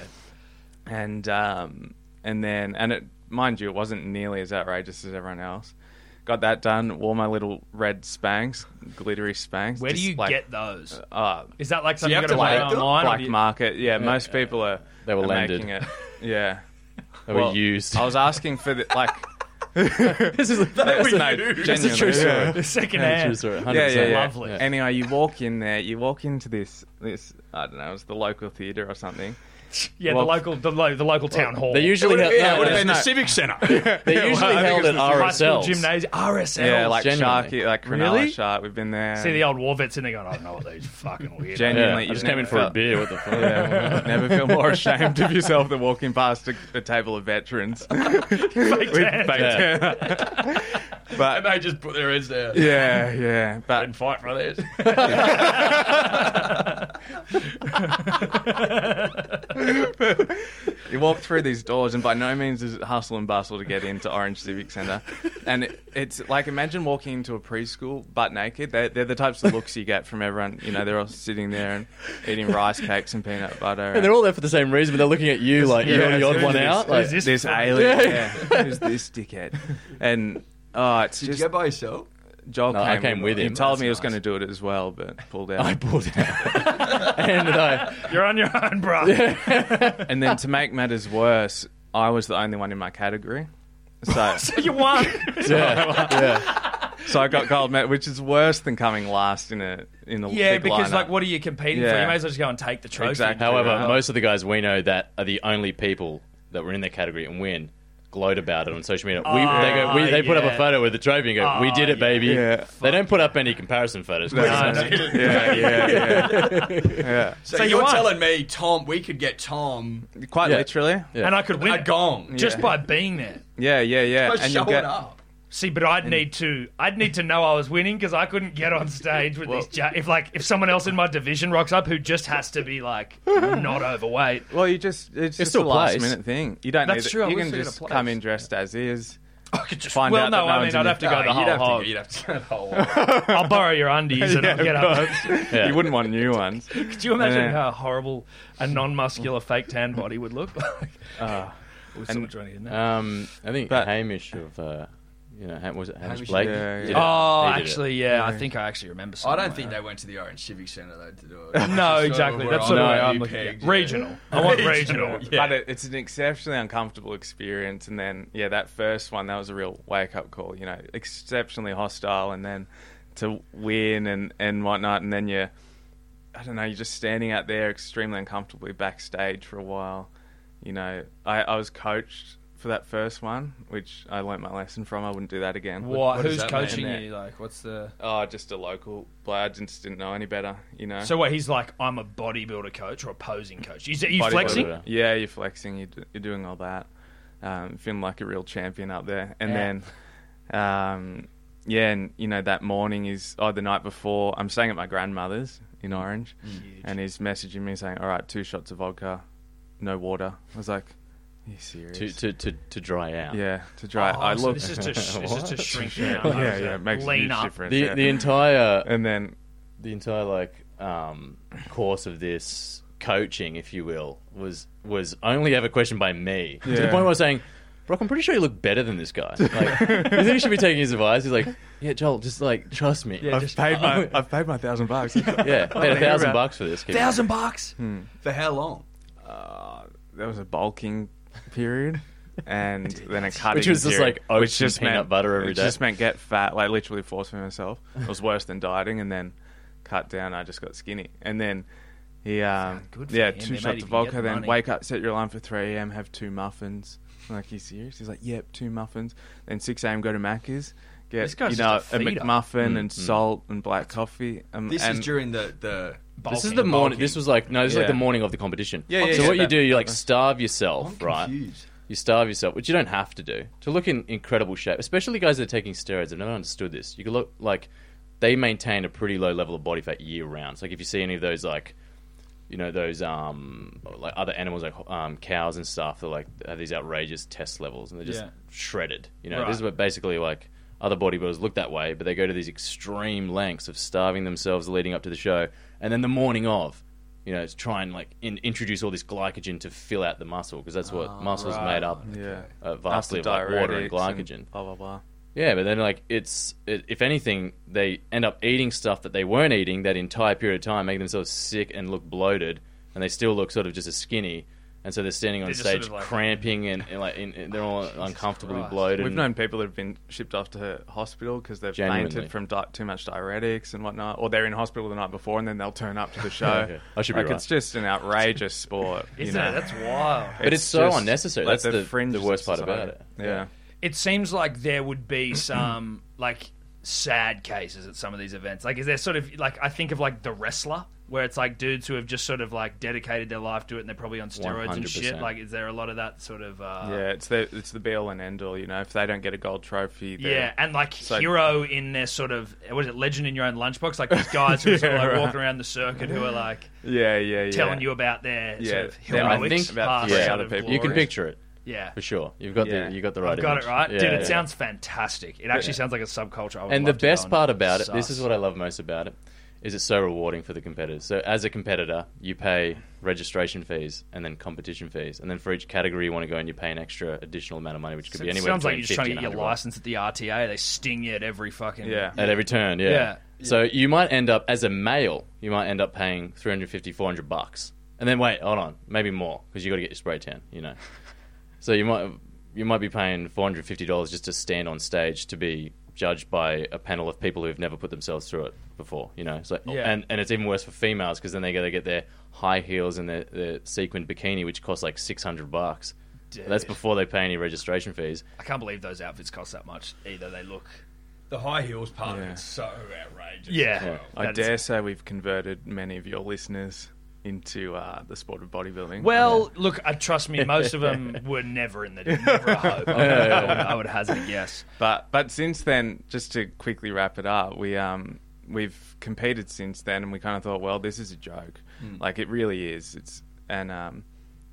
Speaker 5: And um, and then and it, mind you, it wasn't nearly as outrageous as everyone else. Got that done. Wore my little red Spanx, glittery Spanx.
Speaker 2: Where do you
Speaker 5: like,
Speaker 2: get those?
Speaker 5: Uh,
Speaker 2: Is that like something
Speaker 6: you
Speaker 2: you
Speaker 6: have
Speaker 2: got to
Speaker 6: to
Speaker 2: buy
Speaker 6: make them?
Speaker 2: online?
Speaker 5: black market. Yeah, most people are.
Speaker 4: They were
Speaker 5: are
Speaker 4: landed.
Speaker 5: making it. Yeah,
Speaker 4: They were used.
Speaker 5: I was asking for the like.
Speaker 4: this is
Speaker 5: That's, no,
Speaker 6: used.
Speaker 4: That's a true
Speaker 5: genuinely,
Speaker 4: story.
Speaker 5: yeah.
Speaker 2: The second
Speaker 4: Yeah,
Speaker 2: hand.
Speaker 4: true story. 100%.
Speaker 5: Yeah, yeah, yeah.
Speaker 2: Lovely.
Speaker 5: Anyway, you walk in there. You walk into this this I don't know, it was the local theatre or something.
Speaker 2: Yeah,
Speaker 5: Well-
Speaker 2: the local the, lo- the local town hall.
Speaker 4: They usually have,
Speaker 6: yeah, it would have been
Speaker 5: no.
Speaker 6: the Civic Centre.
Speaker 4: They're usually
Speaker 5: I think
Speaker 4: held
Speaker 5: it
Speaker 4: at
Speaker 5: was
Speaker 2: high school
Speaker 4: RSLs.
Speaker 2: gymnasium. RSL.
Speaker 5: Yeah, like
Speaker 4: genuinely.
Speaker 5: Sharky, like Cronulla
Speaker 2: Really?
Speaker 5: Shark. We've been there.
Speaker 2: See the old war vets and they go, I don't know what these fucking weird.
Speaker 5: Gen-
Speaker 4: Yeah,
Speaker 5: Genuinely,
Speaker 4: I
Speaker 5: you've
Speaker 4: just came in
Speaker 5: never
Speaker 4: for a
Speaker 5: felt-
Speaker 4: beer. What the fuck?
Speaker 5: Yeah, never feel more ashamed of yourself than walking past a, a table of veterans.
Speaker 2: fake tan.
Speaker 5: Fake
Speaker 4: Yeah.
Speaker 5: tan.
Speaker 6: and
Speaker 5: but
Speaker 6: they just put their heads down.
Speaker 5: yeah, yeah. But
Speaker 2: And fight for this.
Speaker 5: You walk through these doors, and by no means is it hustle and bustle to get into Orange Civic Centre. And it, it's like imagine walking into a preschool butt naked. They're, they're the types of looks you get from everyone. You know, they're all sitting there and eating rice cakes and peanut butter.
Speaker 4: And they're all there for the same reason, but they're looking at you like you're
Speaker 5: Yeah,
Speaker 4: the odd one
Speaker 5: this-
Speaker 4: out.
Speaker 5: who's
Speaker 4: Like,
Speaker 2: this
Speaker 5: this
Speaker 2: fucking-
Speaker 5: alien.
Speaker 4: Yeah.
Speaker 5: Yeah. Who's this dickhead? And oh, it's
Speaker 6: Did
Speaker 5: just
Speaker 6: you go by yourself?
Speaker 5: Joel
Speaker 4: No,
Speaker 5: came,
Speaker 4: I came with him.
Speaker 5: He
Speaker 6: told
Speaker 5: me he was
Speaker 6: nice.
Speaker 5: going to do it as well, but pulled out.
Speaker 4: I pulled out, and I,
Speaker 2: You're on your own, bro.
Speaker 5: and then to make matters worse, I was the only one in my category. So,
Speaker 2: you won.
Speaker 4: yeah, yeah.
Speaker 5: so I got gold medal, which is worse than coming last in a in a
Speaker 2: yeah,
Speaker 5: big
Speaker 2: because
Speaker 5: lineup.
Speaker 2: like, what are you competing for? You may as well just go and take the trophy.
Speaker 5: Exactly.
Speaker 4: However,
Speaker 5: Yeah.
Speaker 4: most of the guys we know that are the only people that were in their category and win gloat about it on social media. We, oh, they go, we, they put up a photo with the trophy and go, "We did it,
Speaker 2: Oh,
Speaker 4: baby."
Speaker 5: yeah.
Speaker 4: They don't put up any comparison photos.
Speaker 2: No, no.
Speaker 5: yeah, yeah, yeah, yeah.
Speaker 6: So,
Speaker 2: So you
Speaker 6: you're telling me, Tom, we could get Tom
Speaker 5: Quite
Speaker 4: Yeah.
Speaker 5: literally.
Speaker 4: Yeah.
Speaker 2: And I could win
Speaker 6: a
Speaker 2: it
Speaker 6: gong.
Speaker 2: just by being there.
Speaker 5: Yeah, yeah, yeah.
Speaker 6: Just
Speaker 5: and you'll
Speaker 6: showing
Speaker 5: get
Speaker 6: up.
Speaker 2: See, but I'd need to. I'd need to know I was winning because I couldn't get on stage with these. Ju- if like if someone else in my division rocks up who just has to be like not overweight.
Speaker 5: Well, you just it's, just
Speaker 4: still
Speaker 5: a last
Speaker 4: place.
Speaker 5: minute thing. You don't
Speaker 2: That's
Speaker 5: need
Speaker 2: true, I
Speaker 5: it. You
Speaker 2: would
Speaker 5: can
Speaker 2: still get
Speaker 5: just
Speaker 2: place.
Speaker 5: come in dressed as is.
Speaker 2: I could just
Speaker 5: Find
Speaker 2: well,
Speaker 5: out
Speaker 2: no,
Speaker 5: that no
Speaker 2: I
Speaker 5: one's
Speaker 2: mean
Speaker 5: in
Speaker 2: I'd have to go
Speaker 6: No,
Speaker 2: the
Speaker 6: you'd
Speaker 2: whole
Speaker 6: have to,
Speaker 2: hog.
Speaker 6: you'd have to go the whole hog.
Speaker 2: I'll borrow your undies and
Speaker 5: Yeah,
Speaker 2: I'll get
Speaker 5: of
Speaker 2: up.
Speaker 5: course.
Speaker 4: Yeah.
Speaker 5: You wouldn't want new ones.
Speaker 2: Could you imagine
Speaker 5: Yeah.
Speaker 2: how horrible a non-muscular fake tan body would look like?
Speaker 5: Uh,
Speaker 2: We're
Speaker 5: and-
Speaker 2: still trying to get that.
Speaker 4: Um, I think
Speaker 5: But-
Speaker 4: Hamish of, uh, you know, Ham- was it Hamish,
Speaker 6: Hamish,
Speaker 4: Blake?
Speaker 5: yeah,
Speaker 4: Did
Speaker 5: yeah.
Speaker 4: it.
Speaker 2: Oh,
Speaker 4: He did it.
Speaker 2: actually, yeah, I think I actually remember. Something.
Speaker 6: I
Speaker 2: Somewhere.
Speaker 6: don't think they went to the Orange Civic Centre though to do it.
Speaker 2: No,
Speaker 6: It's just
Speaker 2: exactly.
Speaker 6: where
Speaker 2: That's sort of
Speaker 6: I
Speaker 2: where
Speaker 6: know
Speaker 2: I'm
Speaker 6: you
Speaker 2: looking at.
Speaker 6: yeah.
Speaker 2: Regional. I want
Speaker 6: Regional,
Speaker 2: regional.
Speaker 5: But it, it's an exceptionally uncomfortable experience. And then, yeah, that first one, that was a real wake up call. You know, exceptionally hostile, and then to win and and whatnot, and then you, I don't know, you're just standing out there extremely uncomfortably backstage for a while. You know, I, I was coached for that first one, which I learnt my lesson from. I wouldn't do that again.
Speaker 2: What?
Speaker 6: what
Speaker 2: Who's coaching
Speaker 5: mean?
Speaker 2: you? Like, what's the?
Speaker 5: Oh, just a local blood. Just didn't know any better. You know.
Speaker 2: So what? He's like, I'm a bodybuilder coach or a posing coach. Is, are you flexing?
Speaker 5: Yeah, you're flexing. You're, d- you're doing all that. Um, feeling like a real champion up there. And
Speaker 2: Yeah.
Speaker 5: then, um, yeah, and you know that morning is oh the night before. I'm staying at my grandmother's in Orange, and he's messaging me saying, "All right, two shots of vodka, no water." I was like, "Are you serious?"
Speaker 4: To, to, to, to dry out.
Speaker 5: yeah, to dry.
Speaker 2: Oh,
Speaker 5: I
Speaker 2: so
Speaker 5: look.
Speaker 2: this is to this is to shrink
Speaker 5: yeah,
Speaker 2: down.
Speaker 5: yeah, yeah, it makes a
Speaker 2: lean
Speaker 5: huge
Speaker 2: up.
Speaker 5: difference.
Speaker 4: The,
Speaker 5: yeah.
Speaker 4: the entire
Speaker 5: and then
Speaker 4: the entire like um, course of this coaching, if you will, was was only ever questioned by me to the
Speaker 5: Yeah.
Speaker 4: point where I was saying. Brock, I'm pretty sure you look better than this guy. Like, you think you should be taking his advice? He's like, "Yeah, Joel, just like trust me." Yeah,
Speaker 5: I've paid my I've paid my thousand bucks.
Speaker 4: yeah, paid a thousand bucks for this. kid.
Speaker 2: Thousand bucks.
Speaker 6: For how long?
Speaker 5: Uh, there was a bulking period, and then a cutting
Speaker 4: Which was just
Speaker 5: period,
Speaker 4: like oats
Speaker 5: which
Speaker 4: and
Speaker 5: just
Speaker 4: peanut
Speaker 5: meant,
Speaker 4: butter every
Speaker 5: which
Speaker 4: day.
Speaker 5: just meant get fat, like literally forcing myself. It was worse than dieting, and then cut down. I just got skinny, and then he, um,
Speaker 2: good for
Speaker 5: yeah,
Speaker 2: him,
Speaker 5: two
Speaker 2: mate,
Speaker 5: shots of
Speaker 2: get
Speaker 5: vodka.
Speaker 2: the
Speaker 5: Then
Speaker 2: money.
Speaker 5: wake up, set your alarm for three a.m. Have two muffins. I'm like, you serious? He's like, yep, two muffins. Then six a.m. go to Macca's. Get
Speaker 2: This
Speaker 5: you know
Speaker 2: a
Speaker 5: a. McMuffin and
Speaker 4: mm.
Speaker 5: salt and black coffee. Um,
Speaker 6: This
Speaker 5: and
Speaker 6: is during the the.
Speaker 4: This is the morning.
Speaker 6: bulking.
Speaker 4: This was like no. This is like
Speaker 5: Yeah.
Speaker 4: the morning of the competition.
Speaker 6: Yeah, yeah,
Speaker 4: So
Speaker 6: yeah,
Speaker 4: what you
Speaker 5: that-
Speaker 4: do, you like
Speaker 5: that-
Speaker 4: starve
Speaker 6: I'm
Speaker 4: yourself, right?
Speaker 6: confused.
Speaker 4: You starve yourself, which you don't have to do to look in incredible shape. Especially guys that are taking steroids. I've never understood this. You can look like they maintain a pretty low level of body fat year round. So like if you see any of those like, you know, those um like other animals like um cows and stuff, they're like have these outrageous test levels and they're just
Speaker 2: Yeah.
Speaker 4: shredded. You know,
Speaker 2: Right.
Speaker 4: this is what basically like other bodybuilders look that way, but they go to these extreme lengths of starving themselves leading up to the show, and then the morning of, you know, to try and like in, introduce all this glycogen to fill out the muscle because that's what muscle's
Speaker 6: right.
Speaker 4: made up
Speaker 5: yeah,
Speaker 4: uh, vastly of like water and
Speaker 5: diuretics
Speaker 4: glycogen.
Speaker 5: blah blah blah.
Speaker 4: Yeah, but then like it's it, if anything, they end up eating stuff that they weren't eating that entire period of time, making themselves sick and look bloated, and they still look sort of just as skinny. And so they're standing on
Speaker 2: They're
Speaker 4: stage
Speaker 2: sort of like-
Speaker 4: cramping and, and like in, and they're all uncomfortably
Speaker 2: Christ.
Speaker 4: bloated.
Speaker 5: We've known people that have been shipped off to hospital because they've
Speaker 4: Genuinely.
Speaker 5: fainted from di- too much diuretics and whatnot, or they're in hospital the night before and then they'll turn up to the show.
Speaker 4: Okay. I should be
Speaker 5: like
Speaker 4: right.
Speaker 5: it's just an outrageous sport. you
Speaker 2: Isn't
Speaker 5: know?
Speaker 2: it? That's wild.
Speaker 4: But it's so unnecessary.
Speaker 5: like
Speaker 4: That's the-
Speaker 5: fringe
Speaker 4: the worst part
Speaker 5: society.
Speaker 4: about it.
Speaker 5: Yeah.
Speaker 2: it seems like there would be some like sad cases at some of these events. Like, is there sort of like I think of like the wrestler, where it's like dudes who have just sort of like dedicated their life to it, and they're probably on steroids and shit.
Speaker 4: 100%.
Speaker 2: Like, is there a lot of that sort of? Uh,
Speaker 5: yeah, it's the it's the be all and end all. You know, if they don't get a gold trophy, they're-
Speaker 2: Yeah, and like
Speaker 5: So-
Speaker 2: hero in their sort of what is it, legend in your own lunchbox? Like these guys who are sort of
Speaker 5: Yeah,
Speaker 2: like
Speaker 5: right.
Speaker 2: walking around the circuit who are like
Speaker 5: yeah, yeah, yeah.
Speaker 2: telling you about their
Speaker 5: Yeah,
Speaker 2: sort of
Speaker 5: them, I
Speaker 2: heroics.
Speaker 4: think,
Speaker 5: about
Speaker 2: past
Speaker 5: three
Speaker 2: sort
Speaker 5: other
Speaker 2: of
Speaker 5: people.
Speaker 4: You can
Speaker 2: glory.
Speaker 4: picture it
Speaker 2: yeah.
Speaker 4: for sure. You've got
Speaker 5: Yeah.
Speaker 4: the you got the right.
Speaker 2: I've got
Speaker 4: image.
Speaker 2: it right,
Speaker 4: Yeah,
Speaker 2: dude. It
Speaker 4: yeah.
Speaker 2: sounds fantastic. It actually sounds like a subculture. I would
Speaker 4: And the
Speaker 2: love to go
Speaker 4: best
Speaker 2: and
Speaker 4: part about it, this
Speaker 2: suss.
Speaker 4: is what I love most about it, is it so rewarding for the competitors. So as a competitor, you pay registration fees and then competition fees, and then for each category you want to go in, you pay an extra additional amount of money, which could be
Speaker 2: It
Speaker 4: anywhere
Speaker 2: sounds like you're just trying to get your license at the RTA. They sting you at every fucking
Speaker 5: Yeah.
Speaker 4: at every turn. Yeah.
Speaker 2: Yeah.
Speaker 4: So you might end up as a male, you might end up paying 350, 400 bucks, and then wait, hold on, maybe more because you got to get your spray tan. You know. So you might you might be paying four hundred fifty dollars just to stand on stage to be judged by a panel of people who've never put themselves through it before. You know, so
Speaker 2: Yeah.
Speaker 4: and and it's even worse for females because then they got to get their high heels and their, their sequined bikini, which costs like six hundred bucks. That's before they pay any registration fees.
Speaker 2: I can't believe those outfits cost that much. Either they look.
Speaker 6: The high heels part of
Speaker 5: Yeah.
Speaker 6: it's so outrageous.
Speaker 2: Yeah.
Speaker 4: Yeah.
Speaker 5: I
Speaker 2: That's-
Speaker 5: dare say we've converted many of your listeners into uh, the sport of bodybuilding.
Speaker 2: Well, look, uh, trust me, most of them were never in the never a hope. I would, I would, I would hazard a guess.
Speaker 5: But but since then, just to quickly wrap it up, we um we've competed since then, and we kind of thought, well, this is a joke. Like it really is. It's and um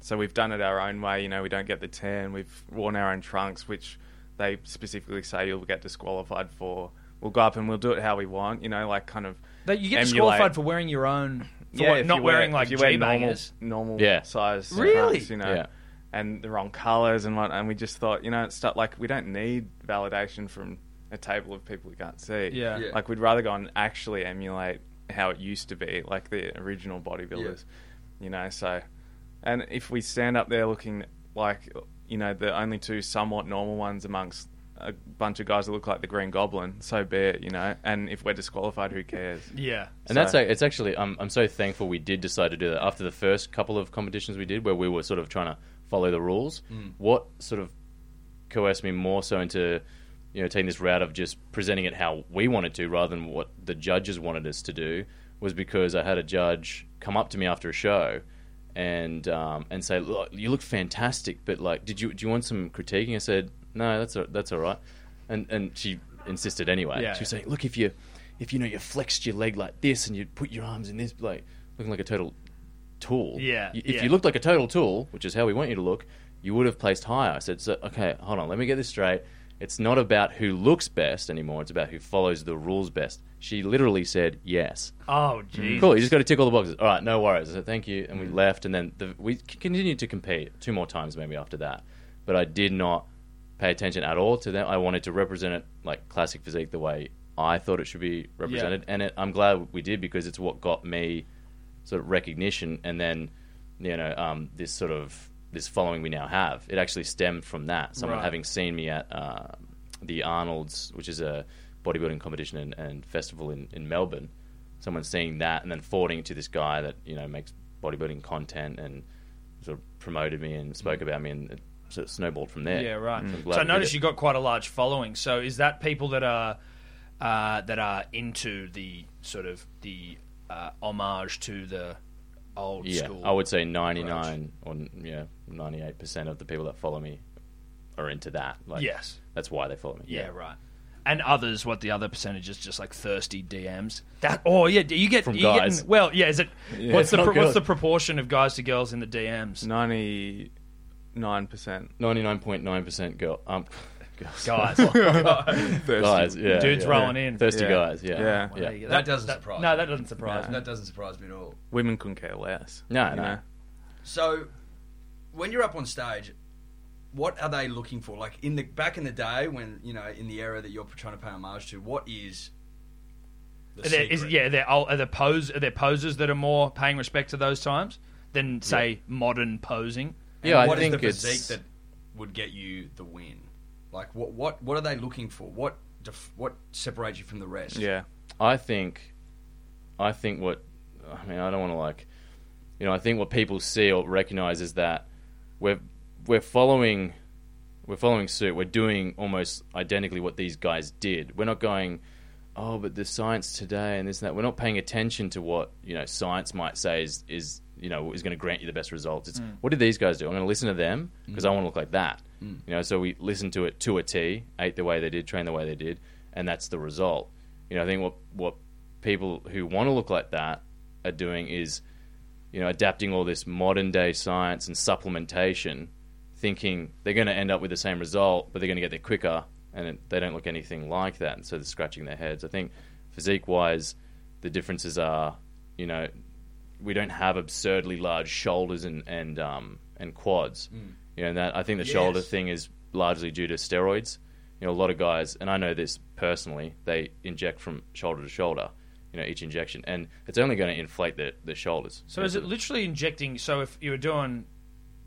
Speaker 5: so we've done it our own way. You know, we don't get the tan. We've worn our own trunks, which they specifically say you'll get disqualified for. We'll go up and we'll do it how we want. You know, like kind of.
Speaker 2: That you get
Speaker 5: emulate-
Speaker 2: disqualified for wearing your own. For
Speaker 5: yeah,
Speaker 2: what- not
Speaker 5: wear-
Speaker 2: wearing like
Speaker 5: you wear
Speaker 2: G
Speaker 5: normal, normal
Speaker 4: Yeah.
Speaker 5: size
Speaker 2: Really?
Speaker 5: trunks, you know,
Speaker 4: Yeah.
Speaker 5: and the wrong colors and what. And we just thought, you know, it's stuff like we don't need validation from a table of people we can't see.
Speaker 2: Yeah.
Speaker 6: Yeah.
Speaker 5: like we'd rather go and actually emulate how it used to be, like the original bodybuilders. You know, so and if we stand up there looking like you know the only two somewhat normal ones amongst a bunch of guys that look like the Green Goblin, so be it. You know, and if we're disqualified, who cares?
Speaker 2: Yeah.
Speaker 4: And that's
Speaker 5: So-
Speaker 4: a, it's actually I'm I'm so thankful we did decide to do that after the first couple of competitions we did where we were sort of trying to follow the rules. What sort of coerced me more so into you know taking this route of just presenting it how we wanted to rather than what the judges wanted us to do was because I had a judge come up to me after a show and um, and say, "Look, you look fantastic, but like, did you do you want some critiquing?" I said, "No, that's a, that's all right," and and she insisted anyway.
Speaker 2: Yeah.
Speaker 4: She was saying, "Look, if you if you know you flexed your leg like this and you put your arms in this, like looking like a total tool.
Speaker 2: Yeah,
Speaker 4: If
Speaker 2: yeah.
Speaker 4: you looked like a total tool, which is how we want you to look, you would have placed higher." I said, "So okay, hold on, let me get this straight." it's not about who looks best anymore. It's about who follows the rules best. She literally said yes.
Speaker 2: Oh, mm. geez.
Speaker 4: Cool. You just got to tick all the boxes. All right, no worries. I said thank you, and we mm. left. And then the, we continued to compete two more times, maybe after that. But I did not pay attention at all to them. I wanted to represent it like classic physique the way I thought it should be represented, and it, I'm glad we did because it's what got me sort of recognition, and then you know um, this sort of this following we now have. It actually stemmed from that. Someone
Speaker 2: Right.
Speaker 4: having seen me at uh, the Arnold's, which is a bodybuilding competition and, and festival in, in Melbourne. Someone seeing that and then forwarding to this guy that you know makes bodybuilding content and sort of promoted me and spoke about me and it snowballed from there.
Speaker 2: Yeah, right.
Speaker 4: I'm
Speaker 2: So
Speaker 4: glad
Speaker 2: I noticed you got quite a large following. So is that people that are uh, that are into the sort of the uh, homage to the old
Speaker 4: Yeah,
Speaker 2: school?
Speaker 4: I would say 99 or yeah, 98% of the people that follow me are into that. Like,
Speaker 2: Yes.
Speaker 4: That's why they follow me.
Speaker 2: Yeah, right. And others, what the other percentage is, just like thirsty DMs. That oh yeah, do you get
Speaker 4: From
Speaker 2: you getting-
Speaker 4: guys.
Speaker 2: well, yeah. Is it what's the pro- what's the proportion of guys to girls in the DMs?
Speaker 5: Ninety nine percent.
Speaker 4: 99.9% girl. Um, girls.
Speaker 2: Guys,
Speaker 4: guys, yeah.
Speaker 2: dudes
Speaker 4: yeah.
Speaker 2: rolling in.
Speaker 4: Thirsty
Speaker 5: Yeah.
Speaker 4: guys, yeah.
Speaker 5: Yeah.
Speaker 4: yeah.
Speaker 2: Yeah,
Speaker 6: That doesn't surprise
Speaker 2: No,
Speaker 6: me.
Speaker 2: that doesn't surprise me.
Speaker 6: That doesn't surprise me at all.
Speaker 5: Women couldn't care less.
Speaker 4: No,
Speaker 5: you
Speaker 4: no.
Speaker 5: know?
Speaker 6: So, when you're up on stage, what are they looking for? Like in the back in the day, when you know, in the era that you're trying to pay homage to, what is the
Speaker 2: Are there, is,
Speaker 6: secret?
Speaker 2: yeah, are there, are there pose are there posers that are more paying respect to those times than say modern posing?
Speaker 6: And
Speaker 4: Yeah, I
Speaker 6: what is
Speaker 4: think
Speaker 6: the
Speaker 4: it's-
Speaker 6: physique that would get you the win? Like what what what are they looking for? What def- what separates you from the rest?
Speaker 5: Yeah.
Speaker 4: I think, I think what, I mean, I don't want to like, you know, I think what people see or recognize is that we're we're following, we're following suit. We're doing almost identically what these guys did. We're not going, oh, but the science today and this and that. We're not paying attention to what you know science might say is is you know is going to grant you the best results. It's mm. what did these guys do? I'm going to listen to them because I mm. want to look like that. Mm. You know, so we listened to it to a T, ate the way they did, trained the way they did, and that's the result. You know, I think what what people who want to look like that are doing is, you know, adapting all this modern day science and supplementation, thinking they're going to end up with the same result, but they're going to get there quicker, and it, they don't look anything like that, and so they're scratching their heads. I think physique wise, the differences are, you know, we don't have absurdly large shoulders and and um, and quads. You know, and that I think the shoulder thing is largely due to steroids. You know, a lot of guys, and I know this personally, they inject from shoulder to shoulder. You know, each injection, and it's only going to inflate the the shoulders.
Speaker 2: So is it literally injecting? So if you were doing,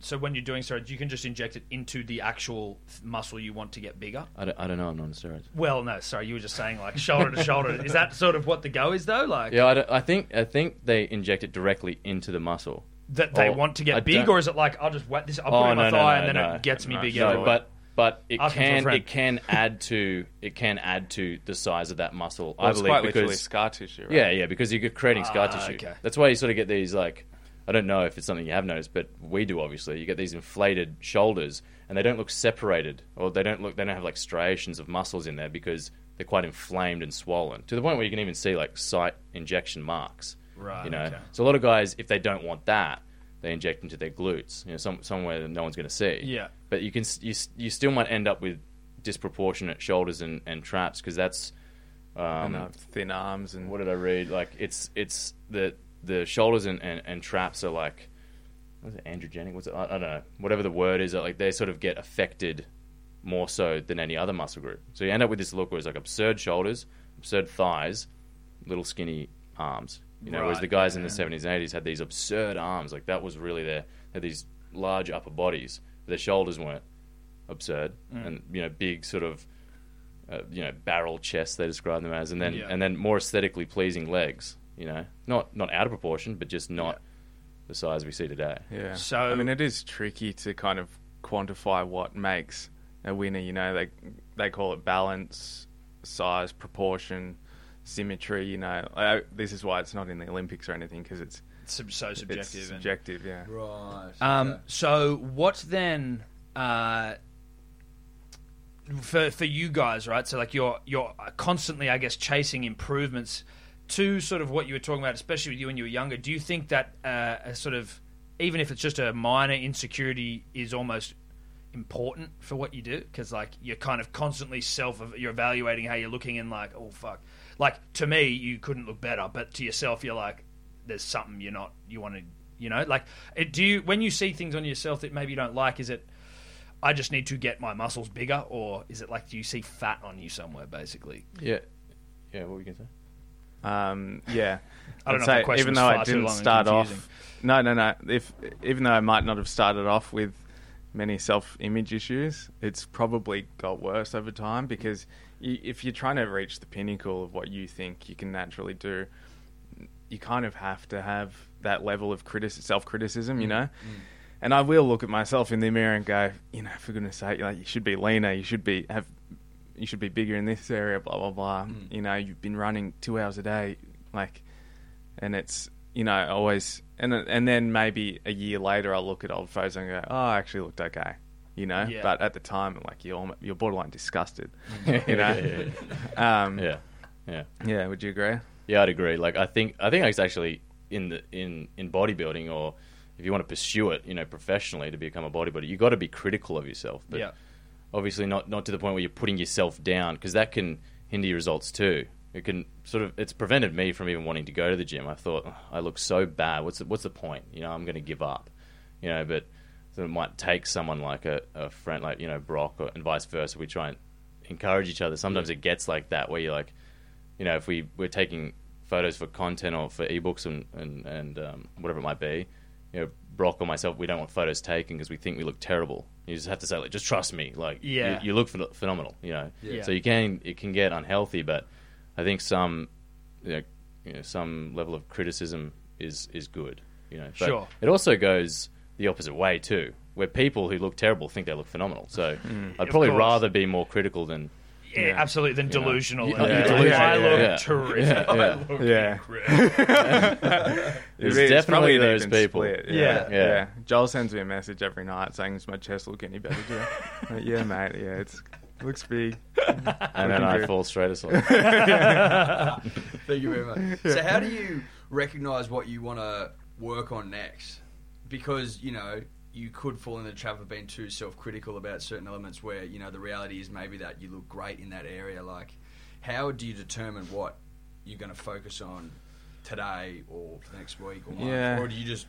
Speaker 2: so when you're doing steroids, you can just inject it into the actual muscle you want to get bigger.
Speaker 4: I don't, I don't know. I'm not on steroids.
Speaker 2: Well, no, sorry, you were just saying like shoulder to shoulder. Is that sort of what the go is though? Like
Speaker 4: Yeah, I, don't- I think I think they inject it directly into the muscle.
Speaker 2: that they
Speaker 4: Oh,
Speaker 2: want to
Speaker 4: I
Speaker 2: get big, or is it like I'll just wet this? I'll put
Speaker 4: oh
Speaker 2: it in
Speaker 4: no,
Speaker 2: my
Speaker 4: no,
Speaker 2: thigh
Speaker 4: no,
Speaker 2: and then
Speaker 4: no.
Speaker 2: it gets me
Speaker 5: No,
Speaker 2: bigger.
Speaker 4: No, but but it
Speaker 2: Asking for a
Speaker 4: can it can add to it can add to the size of that muscle.
Speaker 5: Well,
Speaker 4: I
Speaker 5: it's
Speaker 4: believe
Speaker 5: quite literally
Speaker 4: because
Speaker 5: scar tissue, right?
Speaker 4: yeah, yeah, because you're creating scar
Speaker 2: Ah,
Speaker 4: tissue.
Speaker 2: okay.
Speaker 4: That's why you sort of get these like I don't know if it's something you have noticed, but we do obviously. You get these inflated shoulders, and they don't look separated, or they don't look they don't have like striations of muscles in there because they're quite inflamed and swollen to the point where you can even see like site injection marks.
Speaker 2: Right,
Speaker 4: You know,
Speaker 2: okay.
Speaker 4: so a lot of guys, if they don't want that, they inject into their glutes. You know, some somewhere that no one's going to see.
Speaker 2: Yeah.
Speaker 4: But you can you you still might end up with disproportionate shoulders and, and traps because that's um,
Speaker 5: And uh, thin arms and
Speaker 4: what did I read? Like it's it's the the shoulders and, and, and traps are like what's it androgenic? What's it? I, I don't know. Whatever the word is, like they sort of get affected more so than any other muscle group. So you end up with this look where it's like absurd shoulders, absurd thighs, little skinny arms. You know, whereas the guys in the seventies and eighties had these absurd arms. Like that was really their they had these large upper bodies. Their shoulders weren't absurd and you know big sort of uh, you know barrel chests they describe them as, and then
Speaker 2: Yeah.
Speaker 4: and then more aesthetically pleasing legs. You know, not not out of proportion, but just not the size we see today.
Speaker 5: Yeah.
Speaker 2: So-
Speaker 5: I mean, it is tricky to kind of quantify what makes a winner. You know, they they call it balance, size, proportion, symmetry. You know, I, this is why it's not in the Olympics or anything because it's
Speaker 2: it's sub- so subjective.
Speaker 5: it's
Speaker 2: and-
Speaker 5: subjective. Yeah.
Speaker 6: Right.
Speaker 2: Um,
Speaker 6: okay.
Speaker 2: so what then? Uh, for for you guys, right? So like you're you're constantly, I guess, chasing improvements to sort of what you were talking about, especially with you when you were younger. Do you think that uh, a sort of even if it's just a minor insecurity is almost important for what you do because like you're kind of constantly self you're evaluating how you're looking and like oh fuck like to me you couldn't look better but to yourself you're like there's something you're not you want to you know like it, do you when you see things on yourself that maybe you don't like is it I just need to get my muscles bigger or is it like do you see fat on you somewhere basically
Speaker 4: Yeah, yeah. What were you gonna say?
Speaker 5: Um, yeah,
Speaker 2: I don't
Speaker 5: I'd
Speaker 2: know if
Speaker 5: say
Speaker 2: the question
Speaker 5: even though I didn't start off, no, no, no. If even though I might not have started off with many self-image issues, it's probably got worse over time because you, if you're trying to reach the pinnacle of what you think you can naturally do, you kind of have to have that level of criti- self-criticism, you know. And I will look at myself in the mirror and go, you know, for goodness sake, like you should be leaner, you should be have, you should be bigger in this area, blah blah blah. You know, you've been running two hours a day, like, and it's you know always, and and then maybe a year later I'll look at old photos and go, oh, I actually looked okay, you know.
Speaker 2: Yeah.
Speaker 5: But at the time, like you're you're borderline disgusted, you know.
Speaker 4: yeah, yeah.
Speaker 5: Um,
Speaker 4: yeah, yeah.
Speaker 5: yeah. Would you agree?
Speaker 4: Yeah, I'd agree. Like I think I think it's actually in the in in bodybuilding or if you want to pursue it, you know, professionally to become a bodybuilder, you got to be critical of yourself. But
Speaker 2: Yeah.
Speaker 4: Obviously not not to the point where you're putting yourself down because that can hinder your results too. It can sort of it's prevented me from even wanting to go to the gym. I thought "Ugh, I look so bad. What's the, what's the point? You know, I'm going to give up. You know, but so it might take someone like a, a friend like you know Brock or, and vice versa. We try and encourage each other. Sometimes it gets like that where you're like, you know, if we we're taking photos for content or for ebooks and and, and um, whatever it might be, you know, Brock or myself, we don't want photos taken because we think we look terrible. You just have to say like, just trust me, like,
Speaker 2: Yeah.
Speaker 4: you, you look phen- phenomenal, you know.
Speaker 2: Yeah.
Speaker 4: So you can it can get unhealthy, but I think some, you know, you know some level of criticism is is good, you know. But
Speaker 2: Sure.
Speaker 4: It also goes the opposite way too, where people who look terrible think they look phenomenal. So hmm.
Speaker 2: I'd
Speaker 4: probably rather be more critical than
Speaker 2: yeah,
Speaker 5: Yeah.
Speaker 2: absolutely than delusional
Speaker 4: Yeah.
Speaker 2: and
Speaker 4: Yeah.
Speaker 2: like,
Speaker 5: Yeah.
Speaker 2: I look
Speaker 4: Yeah.
Speaker 2: terrific
Speaker 4: Yeah.
Speaker 2: I look
Speaker 5: Yeah.
Speaker 2: incredible.
Speaker 4: There's
Speaker 5: It's
Speaker 4: definitely those people.
Speaker 5: split,
Speaker 2: Yeah.
Speaker 5: Yeah,
Speaker 4: Yeah.
Speaker 5: yeah, Joel sends me a message every night saying, "Does my chest look any better?" To like, yeah, mate. Yeah, it's looks big.
Speaker 4: and then I fall straight asleep.
Speaker 6: Thank you very much. So, how do you recognize what you want to work on next? Because you know you could fall in the trap of being too self-critical about certain elements, where you know the reality is maybe that you look great in that area. Like, how do you determine what you're going to focus on today or next week or month,
Speaker 5: Yeah.
Speaker 6: or do you just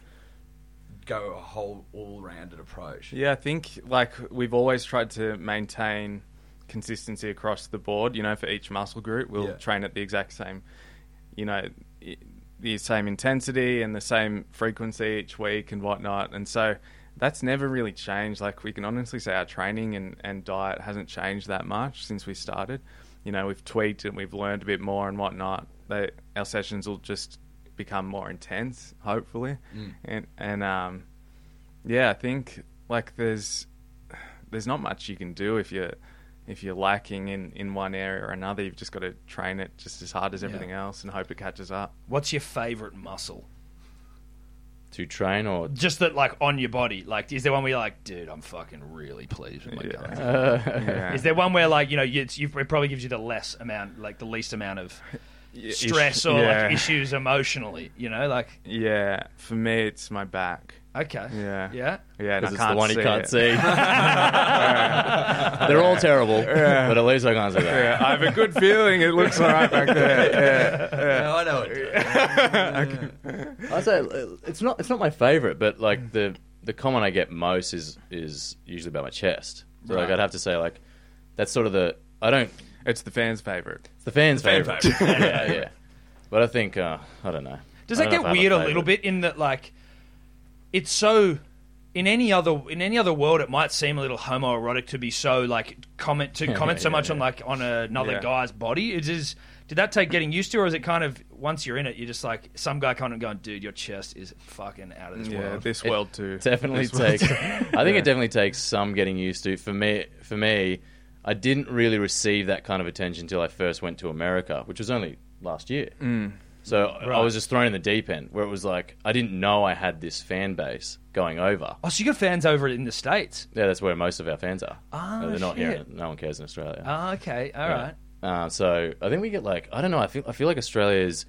Speaker 6: go a whole all-rounded approach?
Speaker 5: Yeah, I think like we've always tried to maintain consistency across the board. You know, for each muscle group, we'll
Speaker 6: Yeah.
Speaker 5: train at the exact same, you know, the same intensity and the same frequency each week and whatnot. And so that's never really changed. Like we can honestly say our training and, and diet hasn't changed that much since we started. You know, we've tweaked and we've learned a bit more and whatnot. They, our sessions will just become more intense, hopefully.
Speaker 6: Mm.
Speaker 5: And and um, yeah, I think like there's there's not much you can do if you're if you're lacking in, in one area or another. You've just got to train it just as hard as everything else and hope it catches up.
Speaker 2: What's your favorite muscle?
Speaker 4: To train or
Speaker 2: Just that, like on your body. Like, is there one where you're like, dude, I'm fucking really pleased with my
Speaker 5: Yeah.
Speaker 2: guns?
Speaker 5: Yeah.
Speaker 2: Is there one where, like, you know, you, you, it probably gives you the less amount, like the least amount of
Speaker 5: Ish-
Speaker 2: stress or
Speaker 5: yeah.
Speaker 2: like issues emotionally? You know, like,
Speaker 5: Yeah, for me it's my back.
Speaker 2: okay,
Speaker 5: Yeah.
Speaker 2: yeah,
Speaker 5: Yeah, and I
Speaker 4: because it's
Speaker 5: can't
Speaker 4: the one he
Speaker 5: see
Speaker 4: can't
Speaker 5: it.
Speaker 4: see. They're all terrible, but at least I can't see that.
Speaker 5: Yeah, I have a good feeling it looks all right back there. Yeah,
Speaker 6: No, I know it.
Speaker 4: I say uh, it's not it's not my favorite, but like the the comment I get most is is usually about my chest. So like I'd have to say like that's sort of the I don't
Speaker 5: It's the fans' favorite.
Speaker 4: it's the fans'
Speaker 6: fan
Speaker 4: favorite.
Speaker 6: favourite.
Speaker 4: yeah, yeah. But I think uh, I don't know.
Speaker 2: Does
Speaker 4: I
Speaker 2: that
Speaker 4: don't
Speaker 2: get
Speaker 4: if I have
Speaker 2: weird a
Speaker 4: favourite.
Speaker 2: little bit in that like it's so in any other in any other world it might seem a little homoerotic to be so like comment to comment so
Speaker 4: Yeah,
Speaker 2: much on like on another
Speaker 5: Yeah.
Speaker 2: guy's body. It is did that take getting used to or is it kind of once you're in it you're just like some guy kind of going dude your chest is fucking out of this
Speaker 5: Yeah,
Speaker 2: world.
Speaker 5: this
Speaker 4: It
Speaker 5: world too.
Speaker 4: Definitely
Speaker 5: This world
Speaker 4: takes.
Speaker 5: too.
Speaker 4: I think
Speaker 5: Yeah.
Speaker 4: it definitely takes some getting used to. For me, for me, I didn't really receive that kind of attention until I first went to America, which was only last year.
Speaker 5: Mm.
Speaker 4: So I was just thrown in the deep end, where it was like I didn't know I had this fan base going over.
Speaker 2: Oh, so you got fans over in the states?
Speaker 4: Yeah, that's where most of our fans are. Uh, they're not here.
Speaker 2: shit.
Speaker 4: No one cares in Australia.
Speaker 2: Oh, okay, all
Speaker 4: Yeah.
Speaker 2: right.
Speaker 4: Uh, so I think we get like I don't know. I feel I feel like Australia is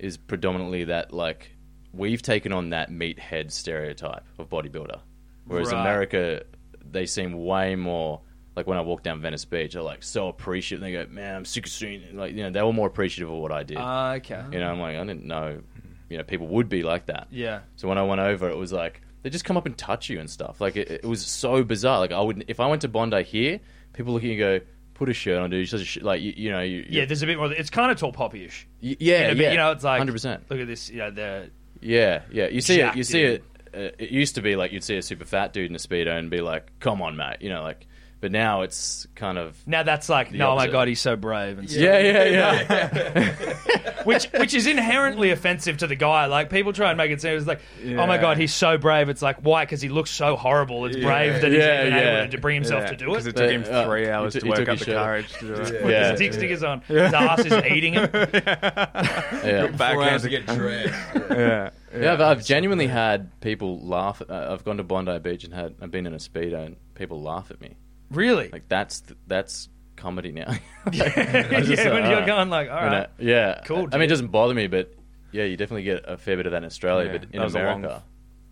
Speaker 4: is predominantly that like we've taken on that meathead stereotype of bodybuilder, whereas
Speaker 2: Right.
Speaker 4: America they seem way more like when I walk down Venice Beach, they're like so appreciative. They go, "Man, I'm sick of seeing it." Like you know, they were more appreciative of what I did.
Speaker 2: Ah, okay.
Speaker 4: you know, I'm like, I didn't know, you know, people would be like that.
Speaker 2: Yeah.
Speaker 4: So when I went over, it was like they just come up and touch you and stuff. Like it, it was so bizarre. Like I would, if I went to Bondi here, people look at you and go, "Put a shirt on, dude." You're such a sh-. like you, you know, you,
Speaker 2: Yeah, there's a bit more. It's kind of tall poppy-ish.
Speaker 4: yeah,
Speaker 2: You know,
Speaker 4: yeah.
Speaker 2: you know, it's like
Speaker 4: hundred percent.
Speaker 2: Look at this. You know, the
Speaker 4: Yeah, yeah. You see it.
Speaker 2: Jacked
Speaker 4: You see it. Uh, it used to be like you'd see a super fat dude in a speedo and be like, "Come on, mate," you know, like. But now it's kind of
Speaker 2: now that's like,
Speaker 4: The
Speaker 2: no, oh my
Speaker 4: opposite.
Speaker 2: god, he's so brave and stuff.
Speaker 4: yeah, yeah, yeah.
Speaker 2: which which is inherently offensive to the guy. Like people try and make it seem it's like, oh my god, he's so brave. It's like why? Because he looks so horrible. It's brave that he's
Speaker 4: Yeah,
Speaker 2: even
Speaker 4: yeah.
Speaker 2: able to bring himself to do it.
Speaker 5: Because
Speaker 2: it.
Speaker 5: it took him
Speaker 4: Uh,
Speaker 5: three
Speaker 4: he
Speaker 5: hours
Speaker 4: took-
Speaker 5: to
Speaker 4: he
Speaker 5: work
Speaker 4: took
Speaker 5: up
Speaker 4: his
Speaker 5: the
Speaker 4: shirt.
Speaker 5: courage to do it.
Speaker 2: With
Speaker 4: Yeah.
Speaker 2: his dick stickers on, his ass is eating him.
Speaker 4: yeah.
Speaker 6: Four hours to
Speaker 5: Backhand.
Speaker 6: get dressed.
Speaker 5: Yeah,
Speaker 4: Yeah, I've, I've genuinely had people laugh. Uh, I've gone to Bondi Beach and had I've been in a speedo and people laugh at me.
Speaker 2: Really?
Speaker 4: Like that's that's comedy now.
Speaker 2: yeah,
Speaker 4: just like,
Speaker 2: when you're going like, all
Speaker 4: And,
Speaker 2: right,
Speaker 4: uh, yeah,
Speaker 2: Cool,
Speaker 4: I mean, it doesn't bother me, but yeah, you definitely get a fair bit of that in Australia.
Speaker 5: Yeah,
Speaker 4: but in
Speaker 5: that a long-
Speaker 4: America,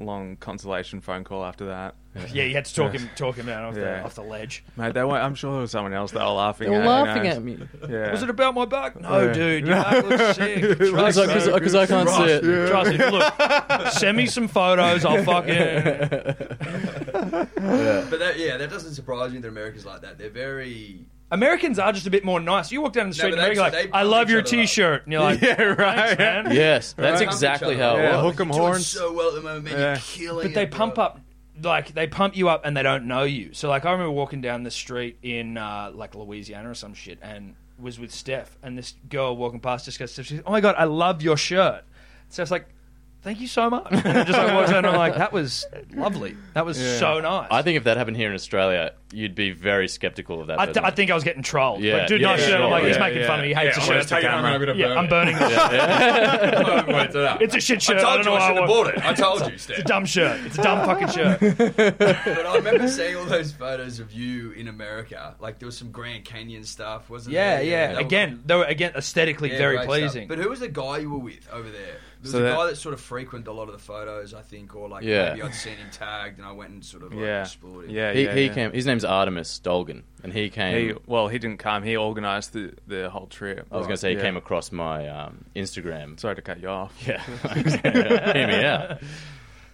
Speaker 5: long consolation phone call after that.
Speaker 2: yeah, you had to talk him talk him down off the off the ledge.
Speaker 5: Mate, they were, I'm sure there was someone else they were laughing
Speaker 4: they were
Speaker 5: at. you
Speaker 4: laughing
Speaker 5: know.
Speaker 4: at me
Speaker 5: Yeah.
Speaker 2: Was it about my back? No,
Speaker 5: Yeah.
Speaker 2: dude, your back looks sick.
Speaker 4: because
Speaker 2: Trust
Speaker 4: I,
Speaker 2: me.
Speaker 4: 'cause- 'cause I can't see it.
Speaker 2: Trust me. Look, send me some photos. I'll fuck fucking.
Speaker 6: But that, yeah, that doesn't surprise me that America's like that. They're very.
Speaker 2: Americans are just a bit more nice. You walk down the
Speaker 6: No,
Speaker 2: street
Speaker 6: but
Speaker 2: in America,
Speaker 6: they-
Speaker 2: like,
Speaker 6: they
Speaker 2: I
Speaker 6: pump
Speaker 2: love
Speaker 6: each
Speaker 2: your
Speaker 6: other up.
Speaker 2: T-shirt, and you're like,
Speaker 5: Yeah, right.
Speaker 2: Thanks, man.
Speaker 4: Yes, that's
Speaker 6: Pump each
Speaker 4: exactly how it
Speaker 5: Yeah,
Speaker 4: was.
Speaker 5: hook 'em
Speaker 6: You're doing
Speaker 5: horns.
Speaker 6: so well at the moment, man.
Speaker 5: Yeah.
Speaker 6: You're killing
Speaker 2: But they
Speaker 6: it,
Speaker 2: pump
Speaker 6: bro.
Speaker 2: up, like they pump you up, and they don't know you. So like, I remember walking down the street in uh, like Louisiana or some shit, and was with Steph, and this girl walking past just goes, she's, "Oh my god, I love your shirt." So it's like. Thank you so much. And I just like walks out and I'm like, that was lovely. That was
Speaker 5: Yeah.
Speaker 2: so nice.
Speaker 4: I think if that happened here in Australia, you'd be very skeptical of that.
Speaker 2: I, th- I think I was getting trolled.
Speaker 4: Yeah,
Speaker 2: like, dude,
Speaker 4: yeah,
Speaker 2: nice shirt.
Speaker 4: sure,
Speaker 2: I'm like, he's
Speaker 4: yeah,
Speaker 2: making
Speaker 5: yeah.
Speaker 2: fun of me. He hates
Speaker 5: Yeah,
Speaker 2: the
Speaker 5: I'm
Speaker 2: shirt.
Speaker 5: gonna take it out, I'm gonna
Speaker 2: Yeah, I'm burning this. It's a shit shirt.
Speaker 6: I
Speaker 2: I,
Speaker 6: told
Speaker 2: don't
Speaker 6: you
Speaker 2: know
Speaker 6: I
Speaker 2: why
Speaker 6: should have bought it. I told you, Steph.
Speaker 2: It's a dumb shirt. It's a dumb fucking shirt.
Speaker 6: But I remember seeing all those photos of you in America. Like there was some Grand Canyon stuff, wasn't
Speaker 2: Yeah,
Speaker 6: there?
Speaker 2: yeah.
Speaker 6: They were-
Speaker 2: Again, they were again aesthetically
Speaker 6: yeah,
Speaker 2: very
Speaker 6: great
Speaker 2: pleasing.
Speaker 6: But who was the guy you were with over there? There was
Speaker 5: So
Speaker 6: a
Speaker 5: that-
Speaker 6: guy that sort of frequented a lot of the photos, I think, or like
Speaker 4: Yeah.
Speaker 6: maybe I'd seen him tagged and I went and sort of like
Speaker 5: Yeah.
Speaker 6: explored him.
Speaker 5: Yeah,
Speaker 4: he,
Speaker 5: yeah,
Speaker 4: he
Speaker 5: yeah.
Speaker 4: came. His name's Artemis Dolgin, and he came.
Speaker 5: He, well, he didn't come. He organised the, the whole trip.
Speaker 4: I was going to say he
Speaker 5: Yeah.
Speaker 4: came across my um, Instagram.
Speaker 5: Sorry to cut you off.
Speaker 4: Yeah, hear me out.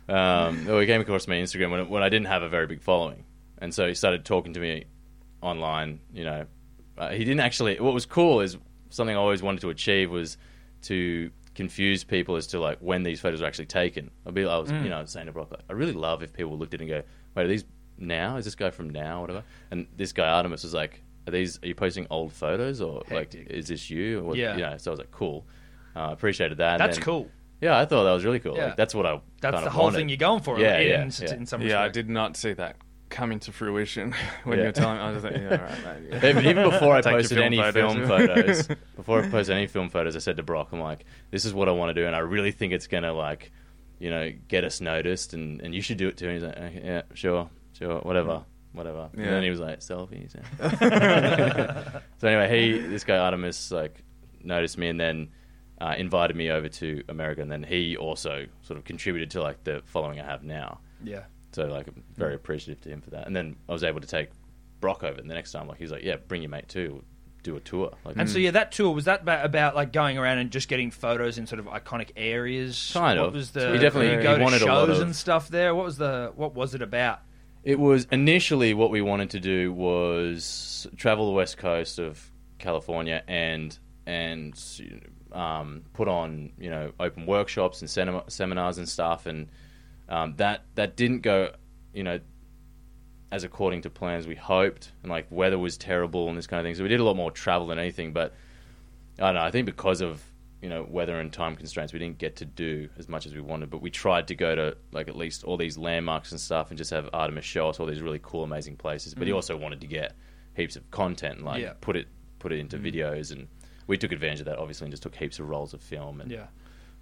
Speaker 4: Um, well, he came across my Instagram when, when I didn't have a very big following, and so he started talking to me online. You know, uh, he didn't actually. What was cool is something I always wanted to achieve was to confuse people as to like when these photos were actually taken. I'd be, I was, you know, saying to Brock, like, I really love if people looked at it and go, "Wait, are these now? Is this guy from now? Whatever." And this guy Artemis was like, "Are these? Are you posting old photos or like is this you?" Or
Speaker 2: Yeah.
Speaker 4: You know, so I was like, "Cool." Uh, appreciated that.
Speaker 2: That's
Speaker 4: then-
Speaker 2: cool.
Speaker 4: yeah, I thought that was really cool.
Speaker 2: Yeah.
Speaker 4: Like, that's what I.
Speaker 2: That's
Speaker 4: kind
Speaker 2: the
Speaker 4: of
Speaker 2: whole
Speaker 4: wanted.
Speaker 2: thing you're going for.
Speaker 4: Yeah,
Speaker 2: in,
Speaker 4: yeah,
Speaker 2: in,
Speaker 4: yeah.
Speaker 2: in some
Speaker 5: Yeah, I did not see that coming to fruition when
Speaker 4: Yeah.
Speaker 5: you're telling. I was like, yeah, all right, mate. yeah.
Speaker 4: Even even before I posted
Speaker 5: film
Speaker 4: any
Speaker 5: photos.
Speaker 4: film photos, before I posted any film photos, I said to Brock, "I'm like, this is what I want to do, and I really think it's gonna like, you know, get us noticed, and, and you should do it too." And he's like, okay, "Yeah, sure, sure, whatever, whatever." And then he was like, "Selfies." so anyway, he this guy Artemis like noticed me, and then. Uh, invited me over to America, and then he also sort of contributed to like the following I have now.
Speaker 2: Yeah.
Speaker 4: So like, I'm very appreciative to him for that. And then I was able to take Brock over. And the next time, like, he's like, "Yeah, bring your mate too. We'll do a tour." Like,
Speaker 2: And so yeah, that tour was that about, about like going around and just getting photos in sort of iconic areas.
Speaker 4: Kind
Speaker 2: what
Speaker 4: of.
Speaker 2: Was the
Speaker 4: He definitely-
Speaker 2: did you go
Speaker 4: he
Speaker 2: to
Speaker 4: wanted a
Speaker 2: shows
Speaker 4: lot of-
Speaker 2: and stuff there? What was the what was it about?
Speaker 4: it was initially what we wanted to do was travel the west coast of California and and um, put on you know open workshops and sem- seminars and stuff. And um, that that didn't go you know as according to plans we hoped. And like weather was terrible and this kind of thing. So we did a lot more travel than anything. But I don't know. I think because of you know weather and time constraints, we didn't get to do as much as we wanted. But we tried to go to like at least all these landmarks and stuff, and just have Artemis show us all these really cool, amazing places. But he also wanted to get heaps of content, and, like
Speaker 2: Yeah.
Speaker 4: put it put it into videos, and we took advantage of that obviously, and just took heaps of rolls of film. And
Speaker 2: Yeah.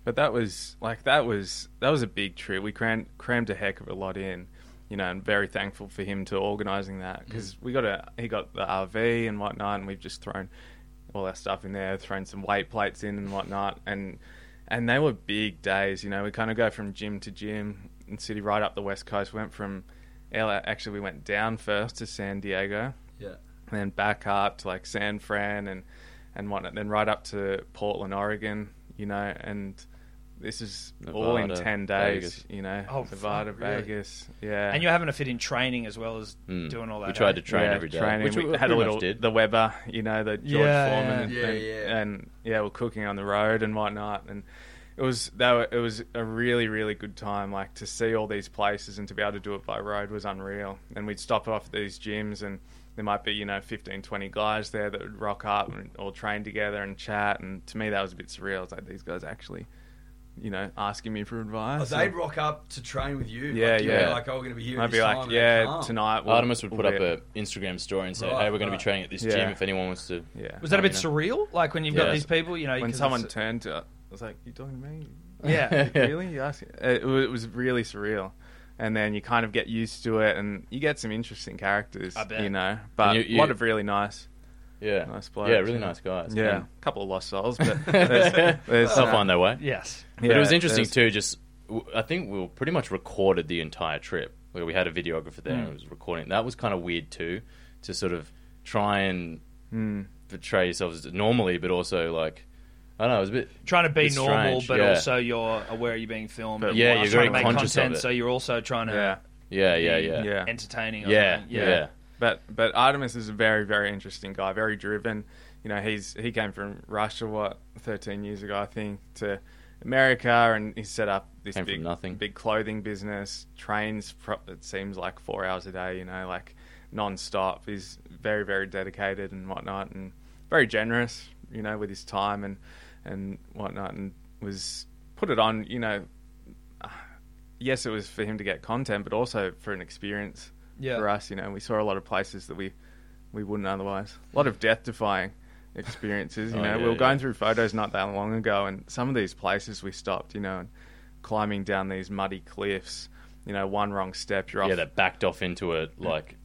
Speaker 5: But that was like that was that was a big trip. We crammed crammed a heck of a lot in, you know, and very thankful for him to organising that mm. because we got a he got the RV and whatnot, and we've just thrown all our stuff in there, thrown some weight plates in and whatnot, and and they were big days. You know, we kind of go from gym to gym in city right up the west coast. Went from LA, actually we went down first to San Diego,
Speaker 6: Yeah.
Speaker 5: and then back up to like San Fran and and whatnot, then right up to Portland, Oregon, you know, and this is all in ten days,
Speaker 4: Vegas.
Speaker 5: you know,
Speaker 2: Oh,
Speaker 5: Nevada,
Speaker 2: fuck, really?
Speaker 5: Vegas, yeah,
Speaker 2: And you're having to fit in training as well as
Speaker 4: Mm.
Speaker 2: doing all that.
Speaker 4: We tried
Speaker 2: eh?
Speaker 4: to train
Speaker 5: yeah,
Speaker 4: every day,
Speaker 5: training.
Speaker 4: which we,
Speaker 5: we had a
Speaker 4: much
Speaker 5: little
Speaker 4: did.
Speaker 5: the Weber, you know, the George
Speaker 2: Yeah,
Speaker 5: Foreman,
Speaker 6: yeah.
Speaker 5: and,
Speaker 6: Yeah, yeah.
Speaker 5: and yeah, we're cooking on the road and whatnot, and it was that were, it was a really really good time. Like to see all these places and to be able to do it by road was unreal. And we'd stop off at these gyms and. There might be, you know, 15, 20 guys there that would rock up and all train together and chat. And to me, that was a bit surreal. It's like these guys actually, you know, asking me for
Speaker 6: Oh,
Speaker 5: advice.
Speaker 6: they'd rock up to train with you.
Speaker 5: Yeah,
Speaker 6: like, you
Speaker 5: yeah.
Speaker 6: know, Like, oh, we're going to be here.
Speaker 5: I'd
Speaker 6: at
Speaker 5: be like,
Speaker 6: time,
Speaker 5: yeah, tonight. we'll-
Speaker 4: Artemis would
Speaker 5: we'll
Speaker 4: put up an Instagram story and say,
Speaker 6: Right,
Speaker 4: "Hey, we're going to be training at this
Speaker 5: Yeah.
Speaker 4: gym if anyone wants to."
Speaker 5: Yeah.
Speaker 2: Was that a bit
Speaker 4: You know.
Speaker 2: surreal? Like when you've got these people, you know,
Speaker 5: when someone
Speaker 2: it's-
Speaker 5: turned to it, I was like, "You talking to me?
Speaker 2: Yeah.
Speaker 5: really? You asking?" It, it was really surreal, and then you kind of get used to it, and you get some interesting characters.
Speaker 2: I bet.
Speaker 5: You know, but
Speaker 4: you-
Speaker 5: a lot of really nice.
Speaker 4: Yeah,
Speaker 5: Nice blokes,
Speaker 4: yeah, really nice guys.
Speaker 5: Yeah,
Speaker 4: And-
Speaker 5: a couple of lost souls, but there's, there's
Speaker 4: they'll
Speaker 5: uh,
Speaker 4: find their way.
Speaker 2: Yes.
Speaker 4: But it was interesting
Speaker 5: there's-
Speaker 4: too. Just I think we were pretty much recorded the entire trip. Where we had a videographer there
Speaker 5: Mm.
Speaker 4: and it was recording. That was kind of weird too, to sort of try and
Speaker 5: Mm.
Speaker 4: portray yourself as normally, but also like I don't know. It was a bit
Speaker 2: Trying to be normal,
Speaker 4: strange,
Speaker 2: but
Speaker 4: yeah.
Speaker 2: also you're aware you're being filmed.
Speaker 5: But
Speaker 2: and
Speaker 4: Yeah,
Speaker 2: you're
Speaker 4: you're
Speaker 2: trying to make
Speaker 4: conscious of
Speaker 2: content,
Speaker 4: it.
Speaker 2: so you're also trying to
Speaker 5: Yeah,
Speaker 4: yeah, yeah,
Speaker 2: be
Speaker 4: yeah,
Speaker 5: yeah.
Speaker 2: entertaining. or
Speaker 4: yeah,
Speaker 2: something.
Speaker 4: yeah.
Speaker 5: But but Artemis is a very very interesting guy, very driven. You know, he's he came from Russia what 13 years ago, I think, to America, and he set up this
Speaker 4: Came
Speaker 5: big
Speaker 4: nothing.
Speaker 5: big clothing business. Trains, it seems like four hours a day. You know, like non-stop. He's very very dedicated and whatnot, and very generous. You know, with his time and and whatnot, and was put it on. You know, yes, it was for him to get content, but also for an experience
Speaker 2: Yeah.
Speaker 5: for us. You know, we saw a lot of places that we we wouldn't otherwise. A lot of death defying experiences. You
Speaker 4: Oh,
Speaker 5: know,
Speaker 4: yeah,
Speaker 5: we were going
Speaker 4: yeah.
Speaker 5: through photos not that long ago, and some of these places we stopped. You know, and climbing down these muddy cliffs. You know, one wrong step, you're off.
Speaker 4: Yeah, that backed off into a like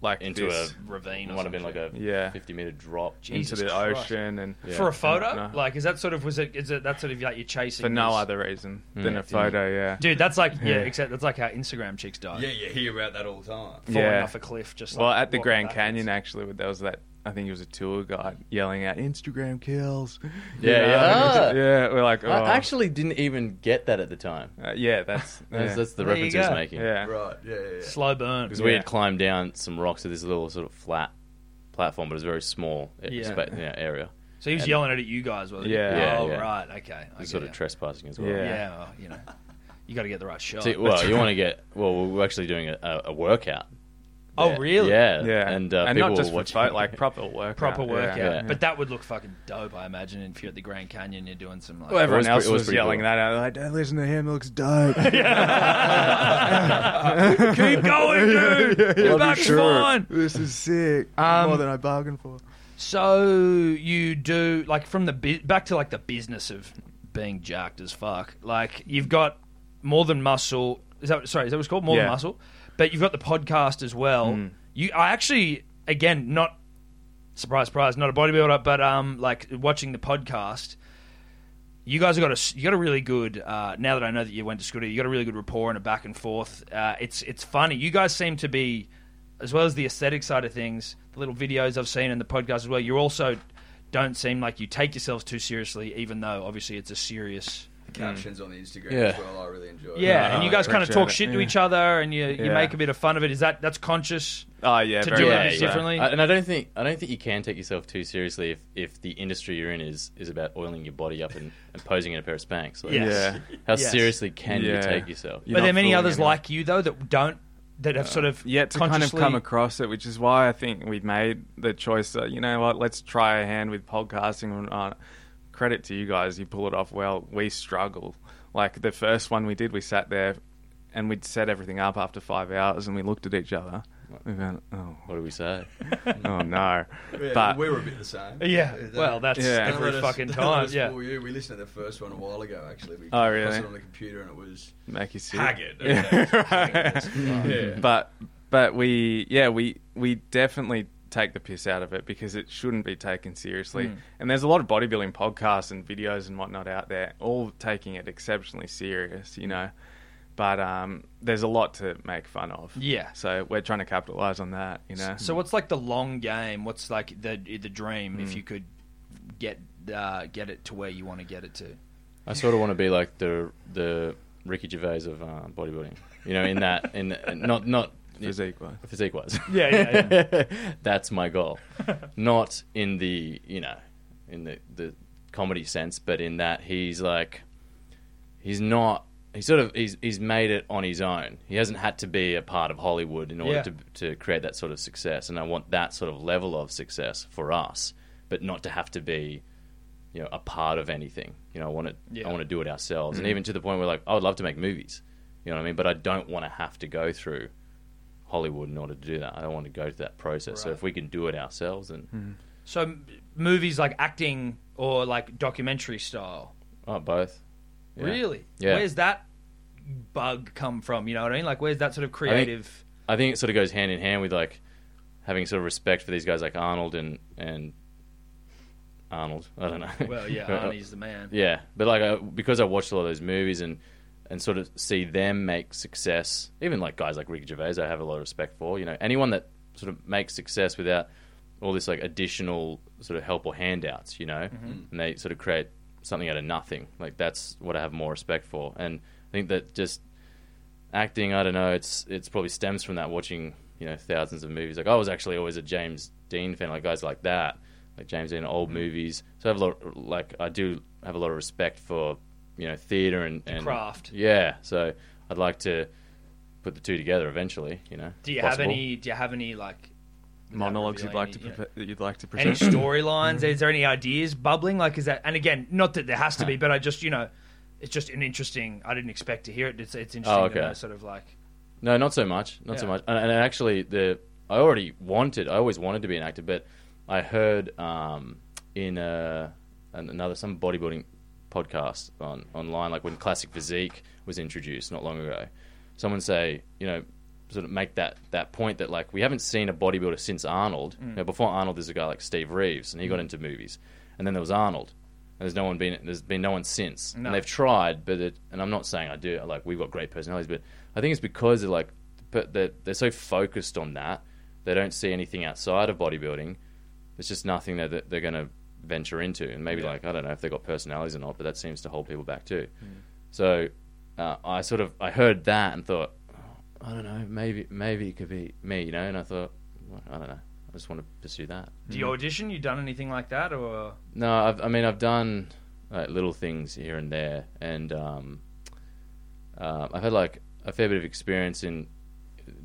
Speaker 5: like
Speaker 4: into
Speaker 5: this,
Speaker 4: a
Speaker 2: Ravine. Or
Speaker 4: might have been like a
Speaker 5: Yeah.
Speaker 4: fifty meter drop.
Speaker 5: into the
Speaker 2: Christ.
Speaker 5: ocean, and
Speaker 4: Yeah.
Speaker 2: for a photo.
Speaker 5: No.
Speaker 2: Like, is that sort of was it? Is it that sort of like you're chasing
Speaker 5: for no
Speaker 2: this-
Speaker 5: other reason
Speaker 4: Mm.
Speaker 5: than a photo. Yeah,
Speaker 2: Dude, that's like yeah,
Speaker 5: Yeah.
Speaker 2: except that's like how Instagram chicks die.
Speaker 6: Yeah, you hear about that all the time.
Speaker 2: falling
Speaker 5: Yeah.
Speaker 2: off a cliff. Just
Speaker 5: Well,
Speaker 2: like,
Speaker 5: at the Grand
Speaker 2: backwards.
Speaker 5: Canyon, actually, there was that. I think it was a tour guide yelling out "Instagram kills." You
Speaker 4: Yeah,
Speaker 5: know,
Speaker 4: yeah.
Speaker 5: and yeah. We're like, oh.
Speaker 4: I actually didn't even get that at the time.
Speaker 5: Uh, yeah, that's
Speaker 4: That's,
Speaker 5: yeah.
Speaker 4: that's the
Speaker 2: There
Speaker 4: reference he was making.
Speaker 5: yeah.
Speaker 6: Right, yeah, yeah. yeah.
Speaker 2: Slow burn.
Speaker 4: Because we had climbed down some rocks to this little sort of flat platform, but it was very small uh,
Speaker 2: Yeah.
Speaker 4: spa- yeah, area.
Speaker 2: So he was
Speaker 4: And-
Speaker 2: yelling at you guys, was he?
Speaker 5: Yeah.
Speaker 4: Yeah,
Speaker 2: oh,
Speaker 4: yeah.
Speaker 2: right. Okay.
Speaker 4: It was
Speaker 2: get
Speaker 4: sort of trespassing as well.
Speaker 5: Yeah.
Speaker 2: Yeah. well, you know, you got to get the right shot.
Speaker 4: So, well, you want to get well. We're actually doing a, a, a workout.
Speaker 2: Oh,
Speaker 4: there.
Speaker 2: really?
Speaker 4: Yeah,
Speaker 5: Yeah,
Speaker 4: and, uh, people
Speaker 5: not just
Speaker 4: were
Speaker 5: for photo, like proper workout.
Speaker 2: Proper
Speaker 5: Yeah.
Speaker 2: workout.
Speaker 4: Yeah.
Speaker 2: But that would look fucking dope, I imagine, if you're at the Grand Canyon, you're doing some like.
Speaker 5: Well, everyone
Speaker 4: was
Speaker 5: else
Speaker 4: pre- it was
Speaker 5: was, yelling
Speaker 4: cool.
Speaker 5: that out. Like, don't listen to him. It looks dope.
Speaker 2: Keep going, dude. Your back's fine.
Speaker 5: This is sick.
Speaker 2: Um,
Speaker 5: More than I bargained for.
Speaker 2: So you do like from the bu- back to like the business of being jacked as fuck. Like you've got more than muscle. Is that sorry? Is that what it's called? More than muscle. But you've got the podcast as well.
Speaker 5: Mm.
Speaker 2: You I actually again not surprise surprise not a bodybuilder, but um like watching the podcast. You guys have got a you got a really good. Uh, now that I know that you went to school, you got a really good rapport and a back and forth. Uh, it's it's funny. You guys seem to be, as well as the aesthetic side of things, the little videos I've seen in the podcast as well. You also don't seem like you take yourselves too seriously, even though obviously it's a serious.
Speaker 6: The captions on the Instagram
Speaker 4: Yeah.
Speaker 6: as well, I really enjoy.
Speaker 2: Yeah,
Speaker 5: Oh,
Speaker 2: and you guys kind of talk
Speaker 5: it.
Speaker 2: shit to
Speaker 5: Yeah.
Speaker 2: each other, and you you
Speaker 5: Yeah.
Speaker 2: make a bit of fun of it. Is that that's conscious?
Speaker 5: Oh yeah,
Speaker 2: To
Speaker 5: very
Speaker 2: do it a
Speaker 5: much
Speaker 2: bit differently.
Speaker 4: I- and I don't think I don't think you can take yourself too seriously if, if the industry you're in is, is about oiling your body up and, and posing in a pair of Spanx. Like,
Speaker 2: Yes.
Speaker 5: Yeah.
Speaker 4: How
Speaker 2: Yes.
Speaker 4: seriously can you take yourself?
Speaker 5: You're
Speaker 2: but there are many others
Speaker 5: anyone.
Speaker 2: like you though that don't that have uh, sort of
Speaker 5: yet to kind of come across it, which is why I think we've made the choice that you know what, let's try a hand with podcasting. And credit to you guys, you pull it off well. We struggle. Like the first one we did, we sat there and we'd set everything up after five hours, and we looked at each other. We went, oh,
Speaker 4: What do we say?
Speaker 5: oh no.
Speaker 6: Yeah,
Speaker 5: but
Speaker 6: we were a bit the same.
Speaker 2: Yeah, well, that's
Speaker 5: Yeah.
Speaker 6: don't
Speaker 2: every
Speaker 6: let us-
Speaker 2: fucking
Speaker 6: don't
Speaker 2: time.
Speaker 6: let us
Speaker 2: Yeah,
Speaker 6: fool you. We listened to the first one a while ago, actually. We
Speaker 5: Oh, really?
Speaker 6: pressed it on the computer and it was
Speaker 5: make you sick.
Speaker 6: haggard.
Speaker 5: Yeah.
Speaker 6: Yeah.
Speaker 5: but but we yeah we we definitely take the piss out of it because it shouldn't be taken seriously.
Speaker 2: Mm.
Speaker 5: And there's a lot of bodybuilding podcasts and videos and whatnot out there, all taking it exceptionally serious, you know. but um, there's a lot to make fun of.
Speaker 2: Yeah.
Speaker 5: So we're trying to capitalize on that. You know.
Speaker 2: So what's like the long game? What's like the the dream
Speaker 5: Mm.
Speaker 2: if you could get uh, get it to where you want to get it to?
Speaker 4: I sort of want to be like the the Ricky Gervais of uh, bodybuilding. You know, in that, in not not
Speaker 5: Physique wise.
Speaker 4: physique wise.
Speaker 2: Yeah, yeah, yeah.
Speaker 4: That's my goal. Not in the you know, in the the comedy sense, but in that he's like, he's not. He sort of he's he's made it on his own. He hasn't had to be a part of Hollywood in order
Speaker 2: Yeah.
Speaker 4: to to create that sort of success. And I want that sort of level of success for us, but not to have to be, you know, a part of anything. You know, I want to
Speaker 2: Yeah.
Speaker 4: I want to do it ourselves, and mm-hmm. even to the point where like I would love to make movies. You know what I mean? But I don't want to have to go through Hollywood in order to do that. I don't want to go through that process. So if we can do it ourselves, then hmm.
Speaker 2: So m- movies like acting or like documentary style.
Speaker 4: oh, both. Yeah.
Speaker 2: Really?
Speaker 4: Yeah.
Speaker 2: Where's that bug come from? You know what I mean? Like, where's that sort of creative?
Speaker 4: I think it sort of goes hand in hand with like having sort of respect for these guys like Arnold and and Arnold. I don't know.
Speaker 2: Well, yeah, Arnie's the man.
Speaker 4: Yeah, but like I, because I watched a lot of those movies and and sort of see them make success, even like guys like Ricky Gervais, I have a lot of respect for. You know, anyone that sort of makes success without all this like additional sort of help or handouts, you know, mm-hmm. and they sort of create something out of nothing. Like that's what I have more respect for, and I think that just acting, I don't know, it's it's probably stems from that watching you know thousands of movies. Like I was actually always a James Dean fan, like guys like that, like James Dean, old mm-hmm. movies. So I have a lot, like I do have a lot of respect for you know theater and, and
Speaker 2: craft.
Speaker 4: Yeah, so I'd like to put the two together eventually. You know,
Speaker 2: Do you
Speaker 4: Possible.
Speaker 2: have any? Do you have any like
Speaker 5: Monologues you'd like to
Speaker 2: any, you know,
Speaker 5: prepa- that you'd like to present?
Speaker 2: any
Speaker 5: present.
Speaker 2: storylines? Is there any ideas bubbling? Like, is that? And again, not that there has to be, but I just you know, it's just an interesting. I didn't expect to hear it. It's it's interesting
Speaker 4: Oh, okay.
Speaker 2: to know, sort of like.
Speaker 4: No, not so much. Not so much. And, and actually, the I already wanted. I always wanted to be an actor, but I heard um, in a, another some bodybuilding podcast on online, like when Classic Physique was introduced not long ago. Someone say, you know, sort of make that that point that like we haven't seen a bodybuilder since Arnold.
Speaker 2: Mm.
Speaker 4: You know, before Arnold, there's a guy like Steve Reeves, and he got into movies, and then there was Arnold. And there's no one been. There's been no one since,
Speaker 2: No.
Speaker 4: and they've tried, but it, and I'm not saying I do. Like we've got great personalities, but I think it's because they're like, but they're, they're so focused on that, they don't see anything outside of bodybuilding. It's just nothing that that they're going to venture into, and maybe like I don't know if they've got personalities or not, but that seems to hold people back too. So uh, I sort of I heard that and thought, oh, I don't know, maybe maybe it could be me, you know, and I thought, well, I don't know, I just want to pursue that.
Speaker 2: Do you audition? You done anything like that, or
Speaker 4: No, I've, I mean I've done like, little things here and there, and um, uh, I've had like a fair bit of experience in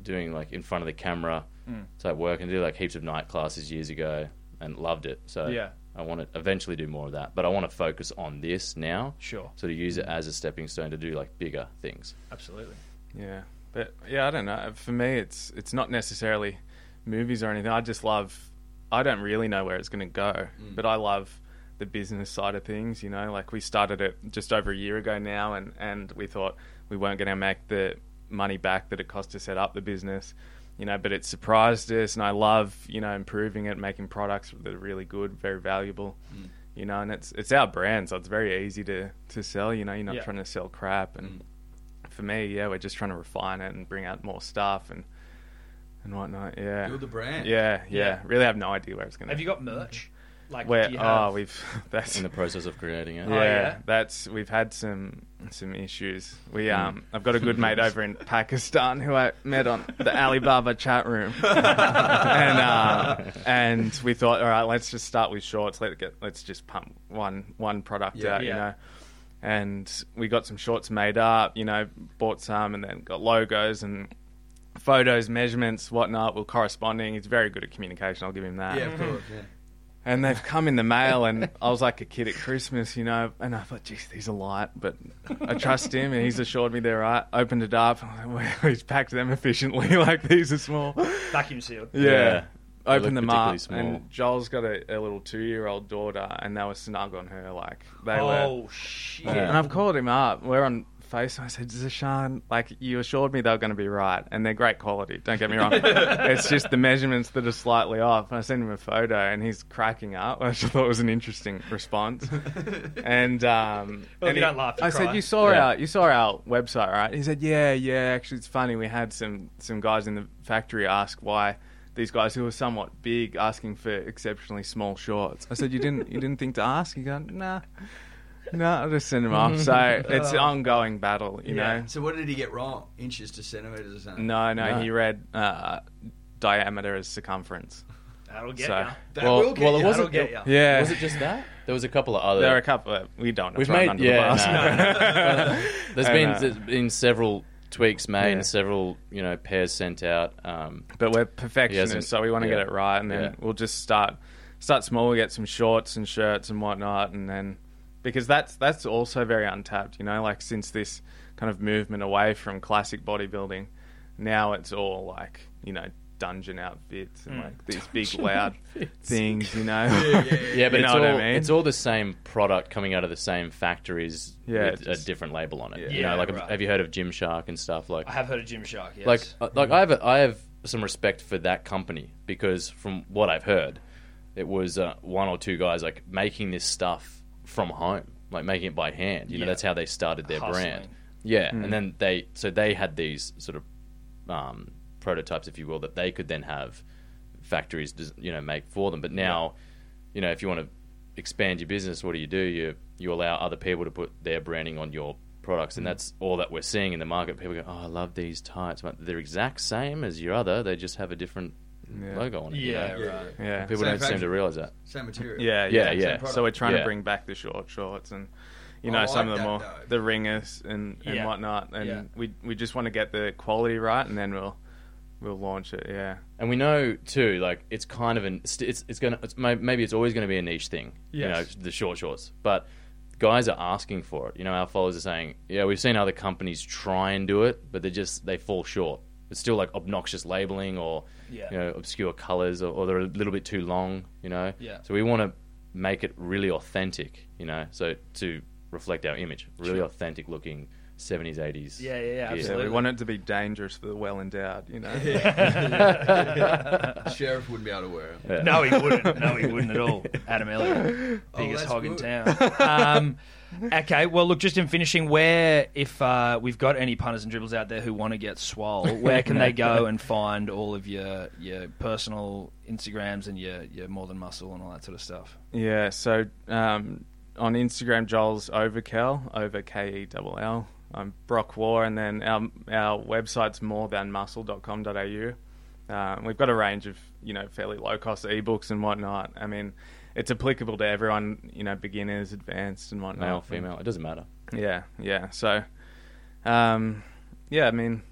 Speaker 4: doing like in front of the camera
Speaker 2: Mm.
Speaker 4: type work, and did like heaps of night classes years ago, and loved it. So
Speaker 2: Yeah.
Speaker 4: I want to eventually do more of that, but I want to focus on this now,
Speaker 2: sure?
Speaker 4: so to use it as a stepping stone to do like bigger things.
Speaker 2: Absolutely.
Speaker 5: Yeah, but yeah, I don't know. For me, it's it's not necessarily movies or anything. I just love. I don't really know where it's going to go, mm. but I love the business side of things. You know, like we started it just over a year ago now, and and we thought we weren't going to make the money back that it cost to set up the business. You know, but it surprised us, and I love you know improving it, making products that are really good, very valuable. Mm. You know, and it's it's our brand, so it's very easy to to sell. You know, you're not
Speaker 2: Yeah.
Speaker 5: trying to sell crap and mm. for me, yeah, we're just trying to refine it and bring out more stuff and and whatnot. Yeah,
Speaker 6: Build the brand.
Speaker 5: Yeah, yeah.
Speaker 2: Yeah.
Speaker 5: Really have no idea where it's going to.
Speaker 2: Have you got merch? Like,
Speaker 5: Where?
Speaker 2: do
Speaker 5: Oh, we've that's
Speaker 4: In the process of creating it,
Speaker 5: yeah,
Speaker 2: Oh, yeah?
Speaker 5: that's we've had some some issues. We um, I've got a good mate over in Pakistan who I met on the Alibaba chat room, and uh, and we thought, all right, let's just start with shorts. Let it get, let's just pump one one product
Speaker 6: Yeah.
Speaker 5: out, you know. And we got some shorts made up, you know, bought some, and then got logos and photos, measurements, whatnot. We're corresponding. He's very good at communication. I'll give him that
Speaker 6: Yeah, of course. Yeah.
Speaker 5: And they've come in the mail, and I was like a kid at Christmas, you know, and I thought, geez, these are light, but I trust him, and he's assured me they're right. Opened it up, and I'm like, well, he's packed them efficiently, like these are small.
Speaker 2: vacuum sealed.
Speaker 5: Yeah.
Speaker 4: Yeah. They
Speaker 5: Opened them up,
Speaker 4: small.
Speaker 5: and Joel's got a, a little two-year-old daughter, and they were snug on her, like they oh, were.
Speaker 2: Oh shit!
Speaker 5: And I've called him up. We're on face. and I said, Zashan, like you assured me they were going to be right, and they're great quality. Don't get me wrong. it's just the measurements that are slightly off. And I sent him a photo, and he's cracking up, which I thought was an interesting response. and um,
Speaker 2: Well,
Speaker 5: and
Speaker 2: you
Speaker 5: he-
Speaker 2: don't laugh,
Speaker 5: I
Speaker 2: cry.
Speaker 5: said, you saw
Speaker 4: Yeah.
Speaker 5: our you saw our website, right? He said, yeah, yeah. Actually, it's funny. We had some some guys in the factory ask why. These guys who were somewhat big asking for exceptionally small shorts. I said, "You didn't, you didn't think to ask?" He go, "Nah, no, I'll just send them off. So it's an ongoing battle, you know.
Speaker 6: So what did he get wrong? Inches to centimeters or something?
Speaker 5: No, no,
Speaker 4: No.
Speaker 5: he read uh, diameter as circumference.
Speaker 2: That'll get
Speaker 5: So-
Speaker 2: you.
Speaker 6: That
Speaker 4: well,
Speaker 6: will get
Speaker 4: well,
Speaker 6: you.
Speaker 4: it wasn't.
Speaker 2: That'll get you.
Speaker 5: Yeah,
Speaker 4: Was it just that? There was a couple of other.
Speaker 5: there are a couple. Of, we don't.
Speaker 4: We've
Speaker 5: throw 'em
Speaker 4: made-
Speaker 5: under
Speaker 4: yeah,
Speaker 5: the bus.
Speaker 4: no. There's
Speaker 5: And,
Speaker 4: been
Speaker 5: uh,
Speaker 4: there's been several tweaks made
Speaker 5: Yeah.
Speaker 4: and several you know pairs sent out. Um,
Speaker 5: but we're
Speaker 4: He
Speaker 5: perfectionists, so we want to
Speaker 4: yeah.
Speaker 5: get it right, and then
Speaker 4: Yeah.
Speaker 5: we'll just start start small. We get some shorts and shirts and whatnot, and then because that's that's also very untapped. You know, like since this kind of movement away from classic bodybuilding, now it's all like you know dungeon outfits and like these big loud things. You know,
Speaker 4: yeah, but
Speaker 5: You
Speaker 4: it's
Speaker 5: know
Speaker 4: all
Speaker 5: what I mean?
Speaker 4: it's all the same product coming out of the same factories
Speaker 5: Yeah,
Speaker 4: with
Speaker 5: just-
Speaker 4: a different label on it.
Speaker 5: Yeah.
Speaker 4: You know, like
Speaker 2: right.
Speaker 4: have you heard of Gymshark and stuff like
Speaker 2: I have heard of Gymshark. Yes.
Speaker 4: like uh, like I have a, I have some respect for that company because from what I've heard, it was uh, one or two guys like making this stuff from home, like making it by hand. You know,
Speaker 2: Yeah.
Speaker 4: that's how they started their
Speaker 2: Hustling.
Speaker 4: brand. Yeah,
Speaker 5: Hmm.
Speaker 4: and then they so they had these sort of um, prototypes, if you will, that they could then have factories, des- you know, make for them. But now, you know, if you want to expand your business, what do you do? You you allow other people to put their branding on your products,
Speaker 5: Hmm.
Speaker 4: and that's all that we're seeing in the market. People go, "Oh, I love these tights." But they're exact same as your other. They just have a different
Speaker 5: Yeah.
Speaker 4: Logo on it. you
Speaker 2: yeah,
Speaker 4: know?
Speaker 2: right.
Speaker 5: yeah,
Speaker 4: People
Speaker 6: Same
Speaker 4: don't seem
Speaker 6: factory.
Speaker 4: to realize that.
Speaker 6: Same material.
Speaker 5: Yeah,
Speaker 4: Yeah,
Speaker 5: yeah,
Speaker 4: yeah.
Speaker 5: So we're trying
Speaker 4: Yeah.
Speaker 5: to bring back the short shorts and you
Speaker 6: Oh,
Speaker 5: know
Speaker 6: I
Speaker 5: some
Speaker 6: like
Speaker 5: of the more
Speaker 6: though.
Speaker 5: the ringers and, and
Speaker 2: Yeah.
Speaker 5: whatnot, and
Speaker 2: Yeah.
Speaker 5: we we just want to get the quality right, and then we'll we'll launch it. Yeah,
Speaker 4: And we know too, like it's kind of an it's it's, it's gonna it's, maybe it's always going to be a niche thing.
Speaker 2: Yes.
Speaker 4: You know, the short shorts, but guys are asking for it. You know, our followers are saying, yeah, we've seen other companies try and do it, but they just they fall short. It's still like obnoxious labeling or
Speaker 2: Yeah.
Speaker 4: you know obscure colors or, or they're a little bit too long. You know,
Speaker 2: Yeah.
Speaker 4: So we want to make it really authentic. You know, so to reflect our image, really authentic looking. 70s, 80s.
Speaker 2: Yeah, yeah, yeah,
Speaker 4: gear.
Speaker 5: so
Speaker 2: Absolutely.
Speaker 5: we want it to be dangerous for the well endowed. You know,
Speaker 6: The sheriff wouldn't be able to wear it.
Speaker 4: Yeah.
Speaker 2: No, he wouldn't. No, he wouldn't at all. Adam Elliott,
Speaker 6: Oh,
Speaker 2: biggest
Speaker 6: that's
Speaker 2: hog in town. Um, okay, well, look, just in finishing, where if uh, we've got any punters and dribbles out there who want to get swole, where can they go and find all of your your personal Instagrams and your your more than muscle and all that sort of stuff?
Speaker 5: yeah. So um, on Instagram, Joel's Overkell, over K E double L. I'm Brock Waugh, and then our our website's morethanmuscle.com.au. Uh, we've got a range of you know fairly low cost ebooks and whatnot. I mean, it's applicable to everyone, you know, beginners, advanced, and whatnot.
Speaker 4: Male, female, it doesn't matter.
Speaker 5: Yeah, yeah. So, um, yeah, I mean,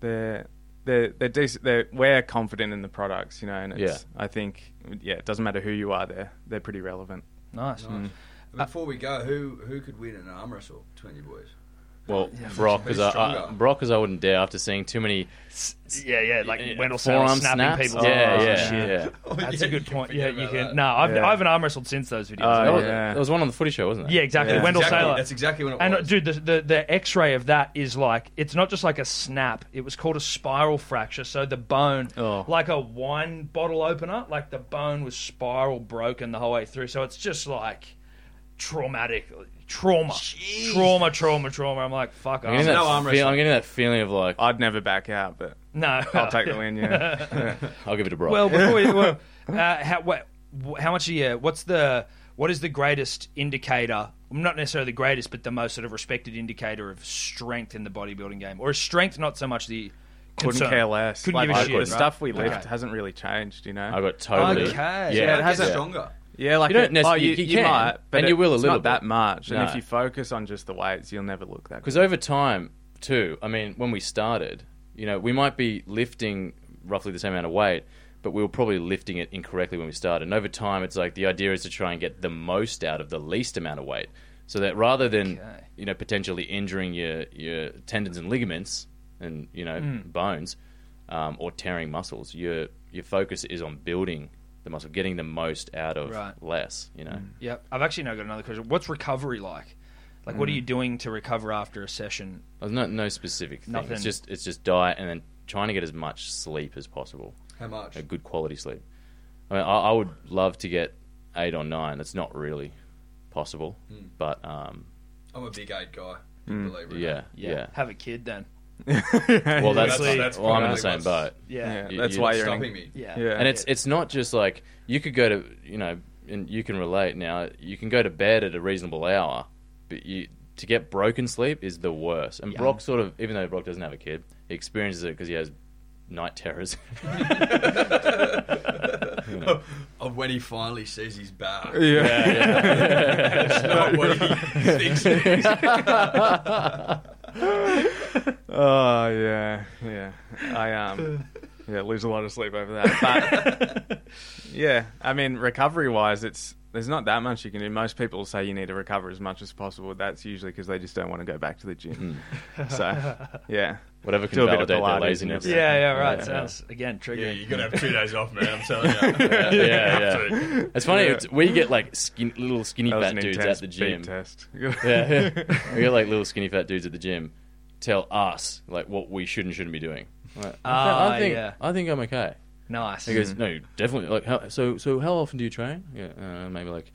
Speaker 5: they're they're they're decent. They're, we're confident in the products, you know, and it's, I think, yeah, it doesn't matter who you are. They're they're pretty relevant.
Speaker 2: Nice.
Speaker 6: Nice. Before we go, who who could win an arm wrestle between you boys?
Speaker 4: Well,
Speaker 6: Yeah,
Speaker 4: Brock, because I, I,
Speaker 6: stronger?
Speaker 4: Brock, 'cause I wouldn't dare after seeing too many
Speaker 2: Yeah, yeah, like
Speaker 4: uh,
Speaker 2: Wendell Sailor snapping
Speaker 4: snaps.
Speaker 2: people's
Speaker 4: yeah,
Speaker 2: arms
Speaker 4: yeah,
Speaker 2: shit.
Speaker 4: yeah.
Speaker 6: Oh,
Speaker 2: That's a good point. Yeah, you can.
Speaker 6: that.
Speaker 2: No, I've,
Speaker 5: Yeah.
Speaker 2: I haven't arm wrestled since those videos.
Speaker 5: Oh,
Speaker 4: There was,
Speaker 5: yeah.
Speaker 4: there was one on the footy show, wasn't there?
Speaker 2: Yeah, exactly.
Speaker 5: Yeah.
Speaker 2: Wendell
Speaker 6: exactly,
Speaker 2: Sailor.
Speaker 6: That's exactly what it
Speaker 2: And uh,
Speaker 6: was.
Speaker 2: dude, the, the the X-ray of that is like it's not just like a snap. It was called a spiral fracture. So the bone,
Speaker 5: Oh.
Speaker 2: like a wine bottle opener, like the bone was spiral broken the whole way through. So it's just like traumatic, trauma, trauma, trauma, trauma. I'm like, fuck.
Speaker 4: I'm
Speaker 2: I'm,
Speaker 4: getting, that
Speaker 6: arm
Speaker 4: feel. I'm getting that feeling of like
Speaker 5: I'd never back out, but
Speaker 2: no,
Speaker 5: I'll take the win. Yeah.
Speaker 4: I'll give it to Brock.
Speaker 2: Well, before we, well, uh, how, what, how much? Yeah, what's the what is the greatest indicator? Not necessarily the greatest, but the most sort of respected indicator of strength in the bodybuilding game, or is strength not so much the
Speaker 5: Couldn't
Speaker 2: concern?
Speaker 5: care less.
Speaker 2: Couldn't
Speaker 5: like,
Speaker 2: give a
Speaker 5: the-
Speaker 2: shit.
Speaker 5: The
Speaker 2: right?
Speaker 5: stuff we lift
Speaker 2: Okay.
Speaker 5: hasn't really changed, you know.
Speaker 4: I got totally.
Speaker 2: Okay.
Speaker 4: Yeah,
Speaker 6: yeah,
Speaker 5: it
Speaker 6: it
Speaker 5: hasn't-
Speaker 6: has stronger.
Speaker 5: Yeah, like
Speaker 4: You don't necess-
Speaker 5: oh,
Speaker 4: you-
Speaker 5: you,
Speaker 4: you can,
Speaker 5: might, but
Speaker 4: and you will a little
Speaker 5: not that
Speaker 4: bit.
Speaker 5: much. And if you focus on just the weights, you'll never look that.
Speaker 4: Because over time, too, I mean, when we started, you know, we might be lifting roughly the same amount of weight, but we were probably lifting it incorrectly when we started. And over time, it's like the idea is to try and get the most out of the least amount of weight. So that rather than,
Speaker 2: Okay.
Speaker 4: you know, potentially injuring your, your tendons and ligaments and, you know, bones um, or tearing muscles, your, your focus is on building the muscle, getting the most out of
Speaker 2: Right.
Speaker 4: less, you know.
Speaker 2: Yep. I've actually now got another question. What's recovery like? Like, what are you doing to recover after a session?
Speaker 4: There's no no specific thing.
Speaker 2: Nothing.
Speaker 4: It's just it's just diet and then trying to get as much sleep as possible,
Speaker 6: How much?
Speaker 4: a good quality sleep. I mean, I, I would love to get eight or nine. It's not really possible,
Speaker 6: Hmm.
Speaker 4: but um,
Speaker 6: I'm a big eight guy. Big believer. in
Speaker 4: yeah,
Speaker 6: that.
Speaker 4: yeah.
Speaker 2: Have a kid then.
Speaker 4: Well, that's,
Speaker 6: That's- that's
Speaker 4: well, I'm in the same
Speaker 6: what's-
Speaker 4: boat.
Speaker 2: Yeah.
Speaker 5: Yeah, that's
Speaker 4: you-
Speaker 5: why you're
Speaker 6: stopping
Speaker 5: in,
Speaker 6: me.
Speaker 2: Yeah.
Speaker 5: Yeah.
Speaker 4: and it's it's not just like you could go to you know and you can relate now you can go to bed at a reasonable hour but you to get broken sleep is the worst and brock sort of even though brock doesn't have a kid he experiences it because he has night terrors
Speaker 6: Of when he finally says he's back.
Speaker 5: yeah.
Speaker 6: It's not what he thinks it is.
Speaker 5: Oh yeah, yeah. I um, yeah, lose a lot of sleep over that. But yeah, I mean, recovery wise, it's there's not that much you can do. Most people say you need to recover as much as possible. That's usually because they just don't want to go back to the gym. so yeah,
Speaker 4: whatever can
Speaker 5: Do a bit of
Speaker 4: validate their laziness.
Speaker 2: Yeah, yeah, right.
Speaker 5: Yeah.
Speaker 2: Sounds again trigger.
Speaker 6: Yeah,
Speaker 2: triggering.
Speaker 6: you gotta have two days off, man. I'm telling you.
Speaker 4: yeah, yeah, yeah. it's funny
Speaker 5: Yeah.
Speaker 4: it's, we get like skin, little skinny
Speaker 5: that
Speaker 4: fat dudes at the
Speaker 5: beep
Speaker 4: gym
Speaker 5: test.
Speaker 4: yeah, yeah. we get like little skinny fat dudes at the gym tell us like what we should and shouldn't be doing Like, I,
Speaker 2: Ah,
Speaker 4: I think
Speaker 2: yeah.
Speaker 4: I think I'm okay
Speaker 2: Nice.
Speaker 4: He goes, no, definitely. Like, how, so, so how often do you train? Yeah, uh, maybe like,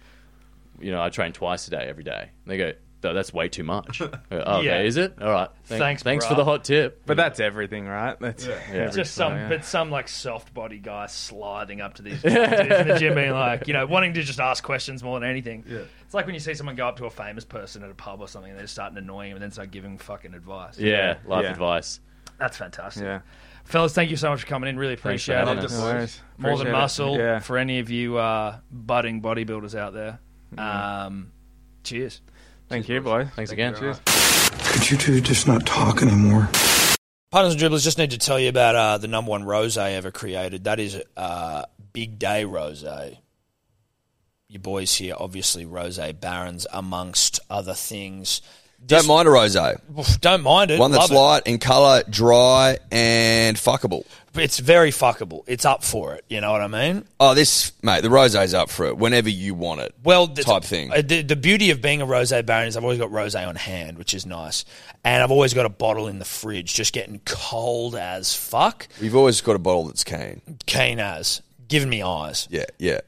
Speaker 4: you know, I train twice a day, every day. And they go, "No, that's way too much. Go, oh, okay,
Speaker 2: Yeah.
Speaker 4: is it? All right. Thank-
Speaker 2: Thanks,
Speaker 4: thanks
Speaker 2: bruh.
Speaker 4: for the hot tip.
Speaker 5: But that's everything, right? That's
Speaker 4: Yeah.
Speaker 2: It's just some,
Speaker 5: yeah.
Speaker 2: but some like soft body guy sliding up to these dudes in the gym, being like, you know, wanting to just ask questions more than anything.
Speaker 6: Yeah.
Speaker 2: It's like when you see someone go up to a famous person at a pub or something, and they're starting annoying him, and then start giving fucking advice.
Speaker 4: yeah, life
Speaker 5: Yeah.
Speaker 4: advice.
Speaker 2: That's fantastic.
Speaker 5: yeah.
Speaker 2: Fellas, thank you so much for coming in. Really appreciate it.
Speaker 4: us.
Speaker 5: No worries.
Speaker 2: More than
Speaker 5: Appreciate it.
Speaker 2: muscle
Speaker 5: Yeah.
Speaker 2: for any of you uh, budding bodybuilders out there.
Speaker 5: Mm-hmm.
Speaker 2: Um, cheers.
Speaker 5: Thank you, boys.
Speaker 4: Thanks again.
Speaker 5: Cheers.
Speaker 7: Could you two just not talk anymore?
Speaker 2: Punters and dribblers, just need to tell you about uh, the number one rose ever created. That is uh, Big Day Rose. Your boys here, obviously, Rose Barons, amongst other things.
Speaker 3: Don't mind a rosé.
Speaker 2: Don't mind it.
Speaker 3: One that's
Speaker 2: Love it.
Speaker 3: light in colour, dry, and fuckable.
Speaker 2: It's very fuckable. It's up for it. You know what I mean?
Speaker 3: Oh, this mate, the rosé's up for it whenever you want it.
Speaker 2: Well, the,
Speaker 3: Type thing.
Speaker 2: uh, The, the beauty of being a rose baron is I've always got rose on hand, which is nice, and I've always got a bottle in the fridge, just getting cold as fuck,
Speaker 3: We've always got a bottle that's keen.
Speaker 2: keen as, giving me eyes,
Speaker 3: Yeah, yeah.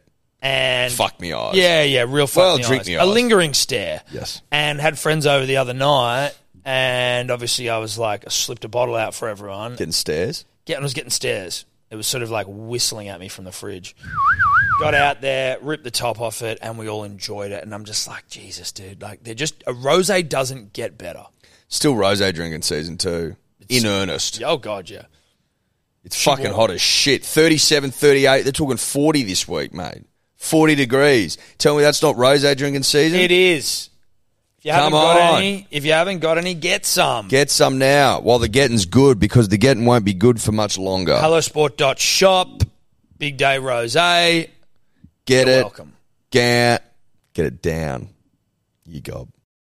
Speaker 2: And
Speaker 3: Fuck me eyes.
Speaker 2: Yeah, yeah, real fuck
Speaker 3: Well,
Speaker 2: me
Speaker 3: drink
Speaker 2: eyes.
Speaker 3: me
Speaker 2: A lingering stare.
Speaker 3: Yes.
Speaker 2: And had friends over the other night, and obviously I was like, I slipped a bottle out for everyone.
Speaker 3: Getting stares.
Speaker 2: Getting, I was getting stares. It was sort of like whistling at me from the fridge. Got out there, ripped the top off it, and we all enjoyed it. And I'm just like, Jesus, dude, like they're just a rose doesn't get better.
Speaker 3: Still rosé drinking season two. In earnest.
Speaker 2: Oh god, yeah.
Speaker 3: It's fucking hot as shit. 37, 38. They're talking 40 this week, mate. 40 degrees. Tell me that's not rosé drinking season?
Speaker 2: It is. If you
Speaker 3: Come
Speaker 2: haven't got
Speaker 3: on.
Speaker 2: any, if you haven't got any, get some.
Speaker 3: Get some now while the getting's good because the getting won't be good for much longer.
Speaker 2: Hellosport.shop, Big Day Rose.
Speaker 3: Get
Speaker 2: You're
Speaker 3: it.
Speaker 2: welcome.
Speaker 3: Get, get it down. You gob.